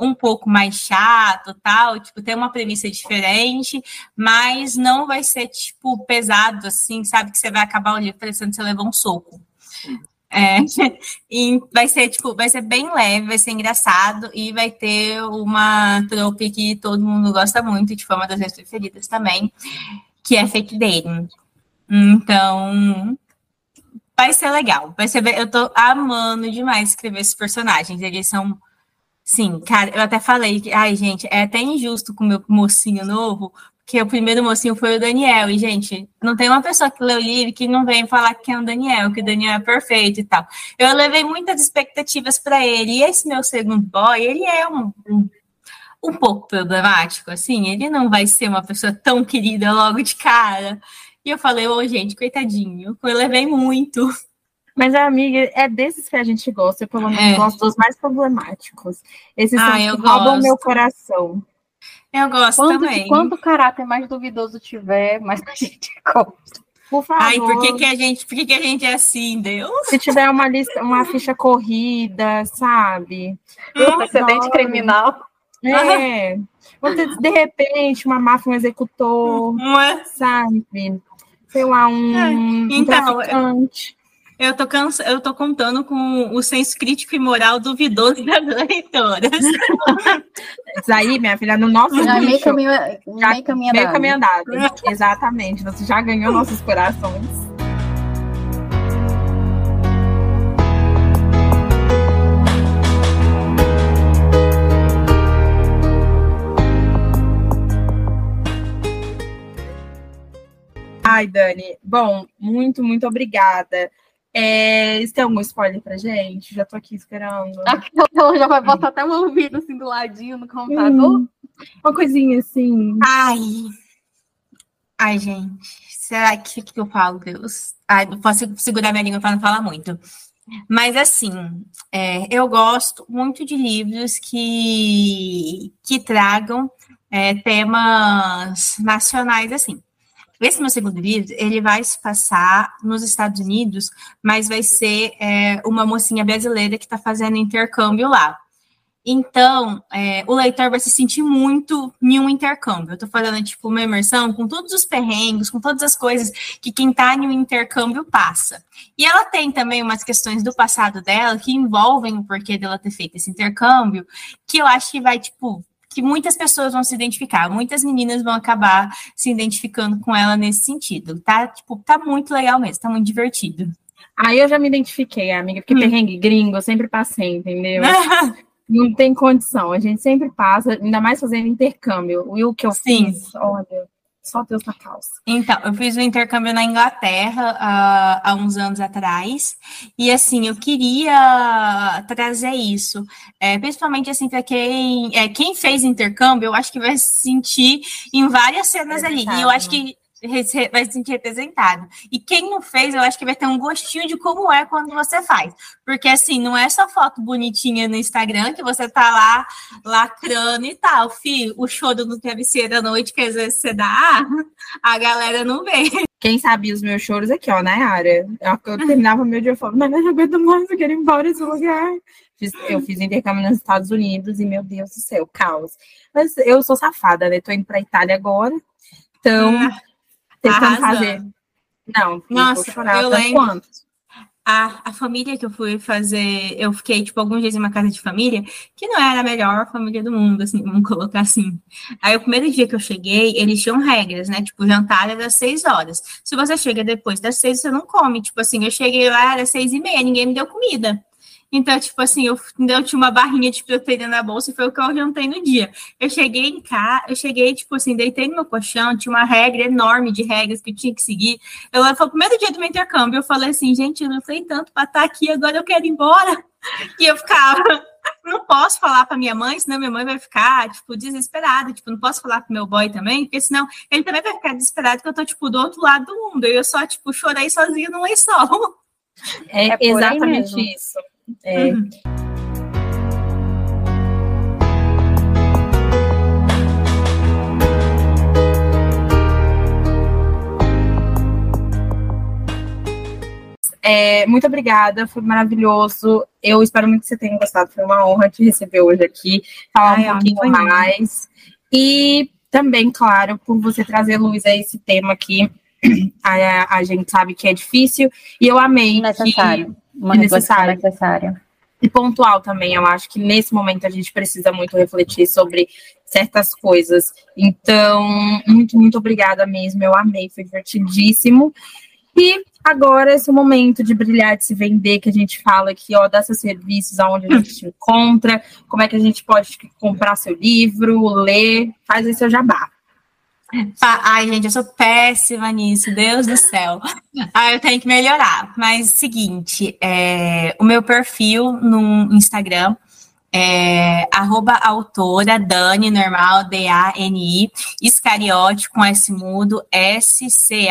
um pouco mais chato, tal, tipo, tem uma premissa diferente, mas não vai ser, tipo, pesado, assim, sabe? Que você vai acabar o livro parecendo que você levou um soco. É, e vai ser, tipo, vai ser bem leve, vai ser engraçado, e vai ter uma trope que todo mundo gosta muito, tipo, é uma das minhas preferidas também, que é Fake Dating. Então, vai ser legal. Vai ser, eu tô amando demais escrever esses personagens, eles são Sim, cara, eu até falei que, ai, gente, é até injusto com o meu mocinho novo, porque o primeiro mocinho foi o Daniel, e, gente, não tem uma pessoa que lê o livro que não vem falar que é o Daniel, que o Daniel é perfeito e tal. Eu levei muitas expectativas para ele, e esse meu segundo boy, ele é um, um, um pouco problemático, assim, ele não vai ser uma pessoa tão querida logo de cara. E eu falei, ô, gente, coitadinho, eu levei muito. Mas, amiga, é desses que a gente gosta. Eu, pelo menos, É. gosto dos mais problemáticos. Esses Ah, são que roubam gosto. meu coração. Eu gosto Quanto, também. quanto caráter mais duvidoso tiver, mais a gente gosta. Por favor, Ai, por que, que a gente, por que, que a gente é assim, Deus? se tiver uma lista, uma ficha corrida, sabe? Precedente adoro. criminal. É. De, de repente, uma máfia, um executor, Não é? sabe? Sei lá, um, um então, traficante. Eu tô, cansa... eu tô contando com o senso crítico e moral duvidoso das leitoras. Isso aí, minha filha, no nosso Já meio nicho, caminho, Já meio caminho meio caminho andado. Exatamente. Você já ganhou nossos corações. Ai, Dani. Bom, muito, muito obrigada. É, você tem algum spoiler pra gente? Já tô aqui esperando. Aquela ela já vai botar até um ouvido assim do ladinho no computador. Hum, uma coisinha assim. Ai. Ai, gente. Será que, que eu falo, Deus? Ai, não posso segurar minha língua para não falar muito. Mas, assim, é, eu gosto muito de livros que, que tragam é, temas nacionais, assim. Esse meu segundo livro, ele vai se passar nos Estados Unidos, mas vai ser é, uma mocinha brasileira que está fazendo intercâmbio lá. Então, é, o leitor vai se sentir muito em um intercâmbio. Eu estou falando, tipo, uma imersão com todos os perrengues, com todas as coisas que quem está em um intercâmbio passa. E ela tem também umas questões do passado dela que envolvem o porquê dela ter feito esse intercâmbio, que eu acho que vai, tipo, que muitas pessoas vão se identificar, muitas meninas vão acabar se identificando com ela nesse sentido. Tá, tipo, tá muito legal mesmo, tá muito divertido. Aí eu já me identifiquei, amiga, porque Hum. perrengue gringo eu sempre passei, entendeu? Não tem condição, a gente sempre passa, ainda mais fazendo intercâmbio. E o que eu Sim. fiz, olha, Só Deus na causa. Então, eu fiz um intercâmbio na Inglaterra há, há uns anos atrás, e assim, eu queria trazer isso, é, principalmente assim, para quem, é, quem fez intercâmbio, eu acho que vai se sentir em várias cenas ali. E eu acho que vai se sentir representado. E quem não fez, eu acho que vai ter um gostinho de como é quando você faz. Porque, assim, não é só foto bonitinha no Instagram que você tá lá lacrando e tal. Fih, o choro no travesseiro à noite que às vezes você dá, a galera não vê. Quem sabia os meus choros aqui, ó, na área. Eu, eu terminava meu dia falando, mas não aguento mais, eu quero ir embora desse lugar. Fiz, eu fiz intercâmbio nos Estados Unidos e, meu Deus do céu, caos. Mas eu sou safada, né? Tô indo pra Itália agora. Então, Ah, tentando fazer. Não, Nossa, eu chorar lembro. quanto? A, a família que eu fui fazer, eu fiquei, tipo, alguns dias em uma casa de família, que não era a melhor família do mundo, assim, vamos colocar assim. Aí, o primeiro dia que eu cheguei, eles tinham regras, né? Tipo, jantar era às seis horas. Se você chega depois das seis, você não come. Tipo assim, eu cheguei lá, era seis e meia, ninguém me deu comida. Então, tipo assim, eu, eu tinha uma barrinha de proteína na bolsa e foi o que eu jantei no dia. Eu cheguei em casa, eu cheguei, tipo assim, deitei no meu colchão, tinha uma regra enorme de regras que eu tinha que seguir. Eu, foi o primeiro dia do meu intercâmbio, eu falei assim, gente, eu não sei tanto para estar aqui, agora eu quero ir embora. E eu ficava, não posso falar para minha mãe, senão minha mãe vai ficar, tipo, desesperada. Tipo, não posso falar pro meu boy também, porque senão ele também vai ficar desesperado que eu tô, tipo, do outro lado do mundo. E eu só, tipo, chorei sozinha no lençol. É, É exatamente isso. É, Uhum. É, muito obrigada, foi maravilhoso. Eu espero muito que você tenha gostado. Foi uma honra te receber hoje aqui, falar Ai, um pouquinho mais. E também, claro, por você trazer luz a esse tema aqui. A, a gente sabe que é difícil e eu amei Necessário. Uma É reflexão necessário. necessária. e pontual também. Eu acho que nesse momento a gente precisa muito refletir sobre certas coisas. Então, muito, muito obrigada mesmo. Eu amei, foi divertidíssimo. E agora esse é momento de brilhar, de se vender, que a gente fala aqui, ó, dá seus serviços, aonde a gente te encontra, como é que a gente pode comprar seu livro, ler, faz aí seu jabá. Ai, gente, eu sou péssima nisso, Deus do céu. Ah, eu tenho que melhorar. Mas, seguinte, é, o meu perfil no Instagram é autora Dani, normal, D-A-N-I, Iscariote com S mudo, S-C-A-R-I-O-T.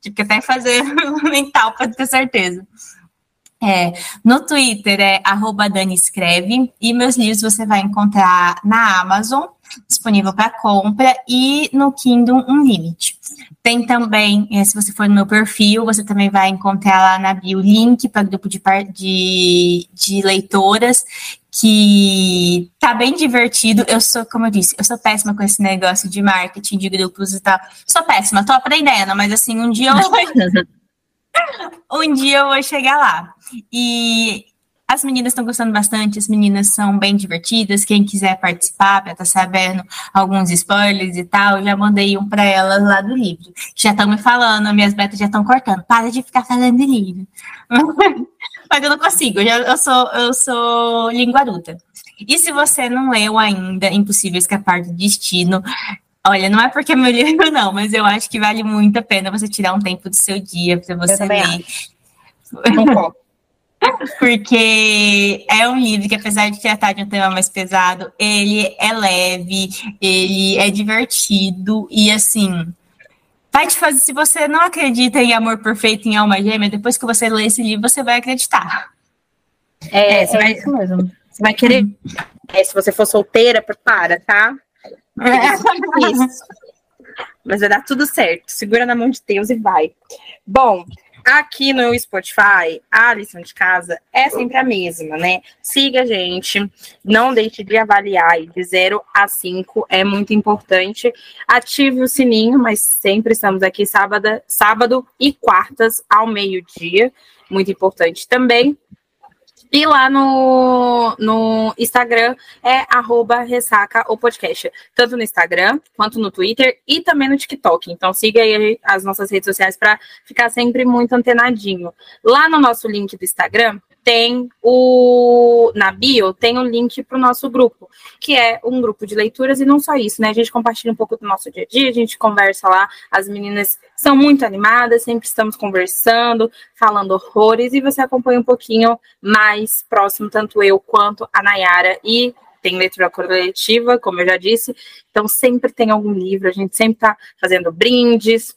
Tive que até fazer mental para ter certeza. É, no Twitter é arroba Dani Escreve, e meus livros você vai encontrar na Amazon, disponível para compra, e no Kindle Unlimited. Tem também, eh, se você for no meu perfil, você também vai encontrar lá na bio link para grupo de, de, de leitoras, que tá bem divertido. Eu sou, como eu disse, eu sou péssima com esse negócio de marketing, de grupos e tal. Sou péssima, tô aprendendo, mas assim, um dia eu um dia eu vou chegar lá. E as meninas estão gostando bastante, as meninas são bem divertidas. Quem quiser participar para estar sabendo alguns spoilers e tal, eu já mandei um para elas lá do livro. Já estão me falando, minhas betas já estão cortando. Para de ficar falando de livro. Mas eu não consigo, eu, já, eu, sou, eu sou linguaruda. E se você não leu ainda Impossível Escapar do Destino, Olha, não é porque é meu livro, não, mas eu acho que vale muito a pena você tirar um tempo do seu dia para você ler. Concordo. Porque é um livro que, apesar de tratar de um tema mais pesado, ele é leve, ele é divertido e assim. Vai te fazer, se você não acredita em amor perfeito em alma gêmea, depois que você lê esse livro, você vai acreditar. É, É, você é vai- isso mesmo. Você vai querer. É, se você for solteira, prepara, tá? Isso. Mas vai dar tudo certo. Segura na mão de Deus e vai. Bom, aqui no Spotify, a lição de casa é sempre a mesma, né? Siga a gente, não deixe de avaliar de 0 a 5 é muito importante. Ative o sininho, mas sempre estamos aqui sábado, sábado e quartas ao meio-dia, muito importante também. E lá no, no Instagram é arroba ressaca podcast. Tanto no Instagram, quanto no Twitter e também no TikTok. Então siga aí as nossas redes sociais para ficar sempre muito antenadinho. Lá no nosso link do Instagram tem o na bio tem o link para o nosso grupo, que é um grupo de leituras e não só isso, né? A gente compartilha um pouco do nosso dia a dia, a gente conversa lá, as meninas são muito animadas, sempre estamos conversando, falando horrores e você acompanha um pouquinho mais próximo tanto eu quanto a Nayara e tem leitura coletiva, como eu já disse, então sempre tem algum livro, a gente sempre está fazendo brindes,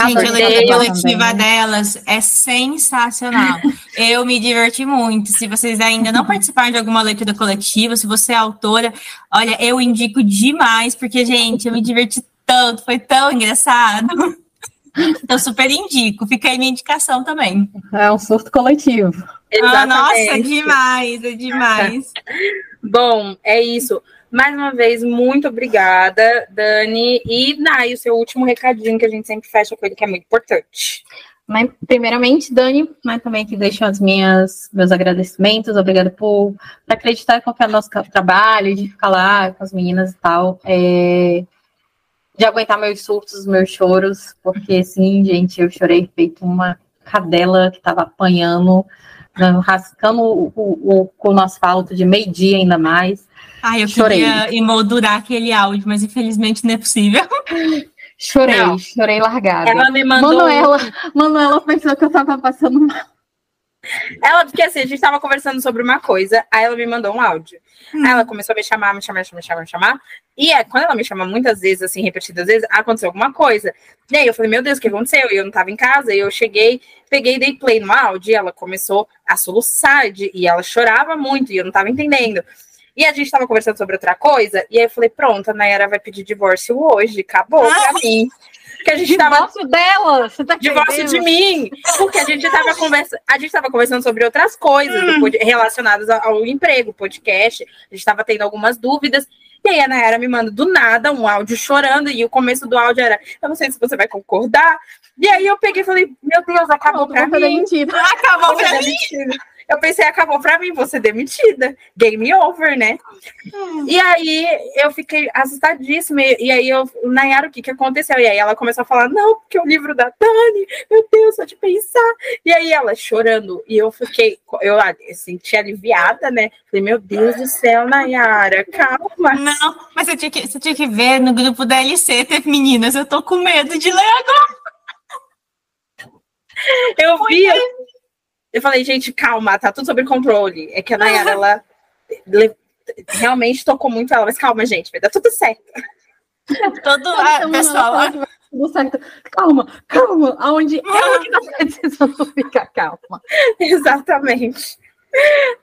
Gente, a leitura coletiva delas é sensacional. Eu me diverti muito. Se vocês ainda não participaram de alguma leitura coletiva, se você é autora, olha, eu indico demais, porque, gente, eu me diverti tanto, foi tão engraçado. Então, super indico. Fica aí minha indicação também. É um surto coletivo. Ah, nossa, é demais, é demais. Bom, é isso. Mais uma vez, muito obrigada, Dani. E, Nai, o seu último recadinho que a gente sempre fecha com ele, que é muito importante. Mas, primeiramente, Dani, mas também que deixo as minhas meus agradecimentos, obrigada por, por acreditar em qualquer nosso trabalho, de ficar lá com as meninas e tal, é, de aguentar meus surtos, meus choros, porque sim, gente, eu chorei feito uma cadela que estava apanhando, rascando o, o, o, no asfalto de meio-dia ainda mais. Ai, eu chorei. queria emoldurar aquele áudio, mas infelizmente não é possível. Chorei, não. chorei largada. Ela me mandou. Manuela, Manuela pensou que eu tava passando mal. Ela, porque assim, a gente tava conversando sobre uma coisa, aí ela me mandou um áudio. Hum. Aí ela começou a me chamar, me chamar, me chamar, me chamar, me chamar. E é, quando ela me chama muitas vezes, assim, repetidas vezes, aconteceu alguma coisa. E aí eu falei, meu Deus, o que aconteceu? E eu não tava em casa, e eu cheguei, peguei, dei play no áudio, e ela começou a soluçar, de, e ela chorava muito, e eu não tava entendendo. E a gente tava conversando sobre outra coisa, e aí eu falei, pronto, a Nayara vai pedir divórcio hoje, acabou pra mim. Que a gente divórcio tava... dela, você tá Divórcio de mim, porque a gente tava conversando, a gente tava conversando sobre outras coisas hum. pod... relacionadas ao emprego, podcast, a gente tava tendo algumas dúvidas, e aí a Nayara me manda do nada um áudio chorando, e o começo do áudio era, eu não sei se você vai concordar, e aí eu peguei e falei, meu Deus, acabou não, pra mim. Acabou pra mim. Eu pensei, acabou pra mim, vou ser demitida. Game over, né? Hum. E aí eu fiquei assustadíssima. E aí eu, Nayara, o que que aconteceu? E aí ela começou a falar, não, porque o livro da Dani, meu Deus, só de pensar. E aí ela chorando. E eu fiquei, eu senti aliviada, né? Falei, meu Deus do céu, Nayara, calma. Não, mas você tinha que, você tinha que ver no grupo da LC, teve meninas, eu tô com medo de ler agora. Eu vi, eu falei, gente, calma, tá tudo sob controle. É que a Nayara, ela realmente tocou muito ela, mas calma, gente, vai dar tudo certo. Todo ah, pessoal. Tudo certo. Calma, calma. Aonde ela que tá precisando ficar calma. Exatamente.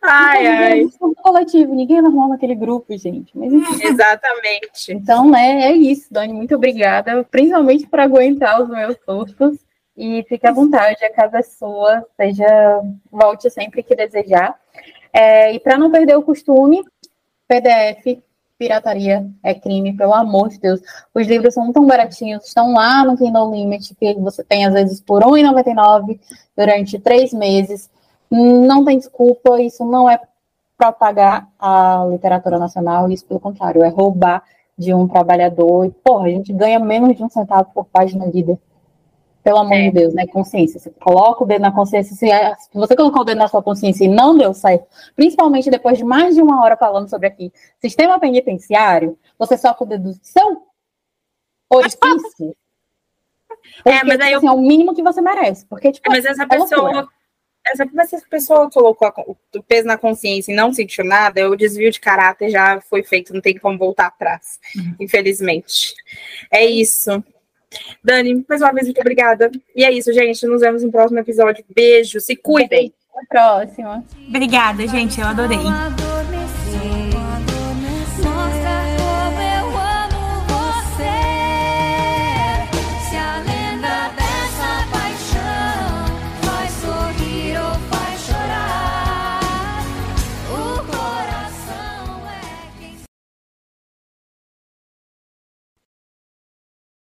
Ai, ai. coletivo, ninguém é normal naquele grupo, gente. Mas, enfim. Exatamente. Então, né, é isso, Dani. Muito obrigada, principalmente por aguentar os meus sustos. E fique à vontade, a casa é sua, seja, volte sempre que desejar. É, e para não perder o costume, PDF, pirataria é crime, pelo amor de Deus. Os livros são tão baratinhos, estão lá no Kindle Limit, que você tem às vezes por R$ 1,99 durante três meses. Não tem desculpa, isso não é propagar a literatura nacional, isso pelo contrário, é roubar de um trabalhador. E, porra, a gente ganha menos de um centavo por página lida. Pelo amor é. de Deus, né? Consciência. Você coloca o dedo na consciência. Se você colocou o dedo na sua consciência e não deu certo, principalmente depois de mais de uma hora falando sobre aqui, sistema penitenciário, você soca o dedo do seu orifício. é, mas aí assim, eu... é o mínimo que você merece. Porque, tipo, é, mas essa é pessoa. Essa, mas essa pessoa colocou o peso na consciência e não sentiu nada, o desvio de caráter já foi feito, não tem como voltar atrás, uhum. infelizmente. É isso. Dani, mais uma vez, muito obrigada. E é isso, gente. Nos vemos no próximo episódio. Beijo, se cuidem. Até a próxima. Obrigada, gente. Eu adorei.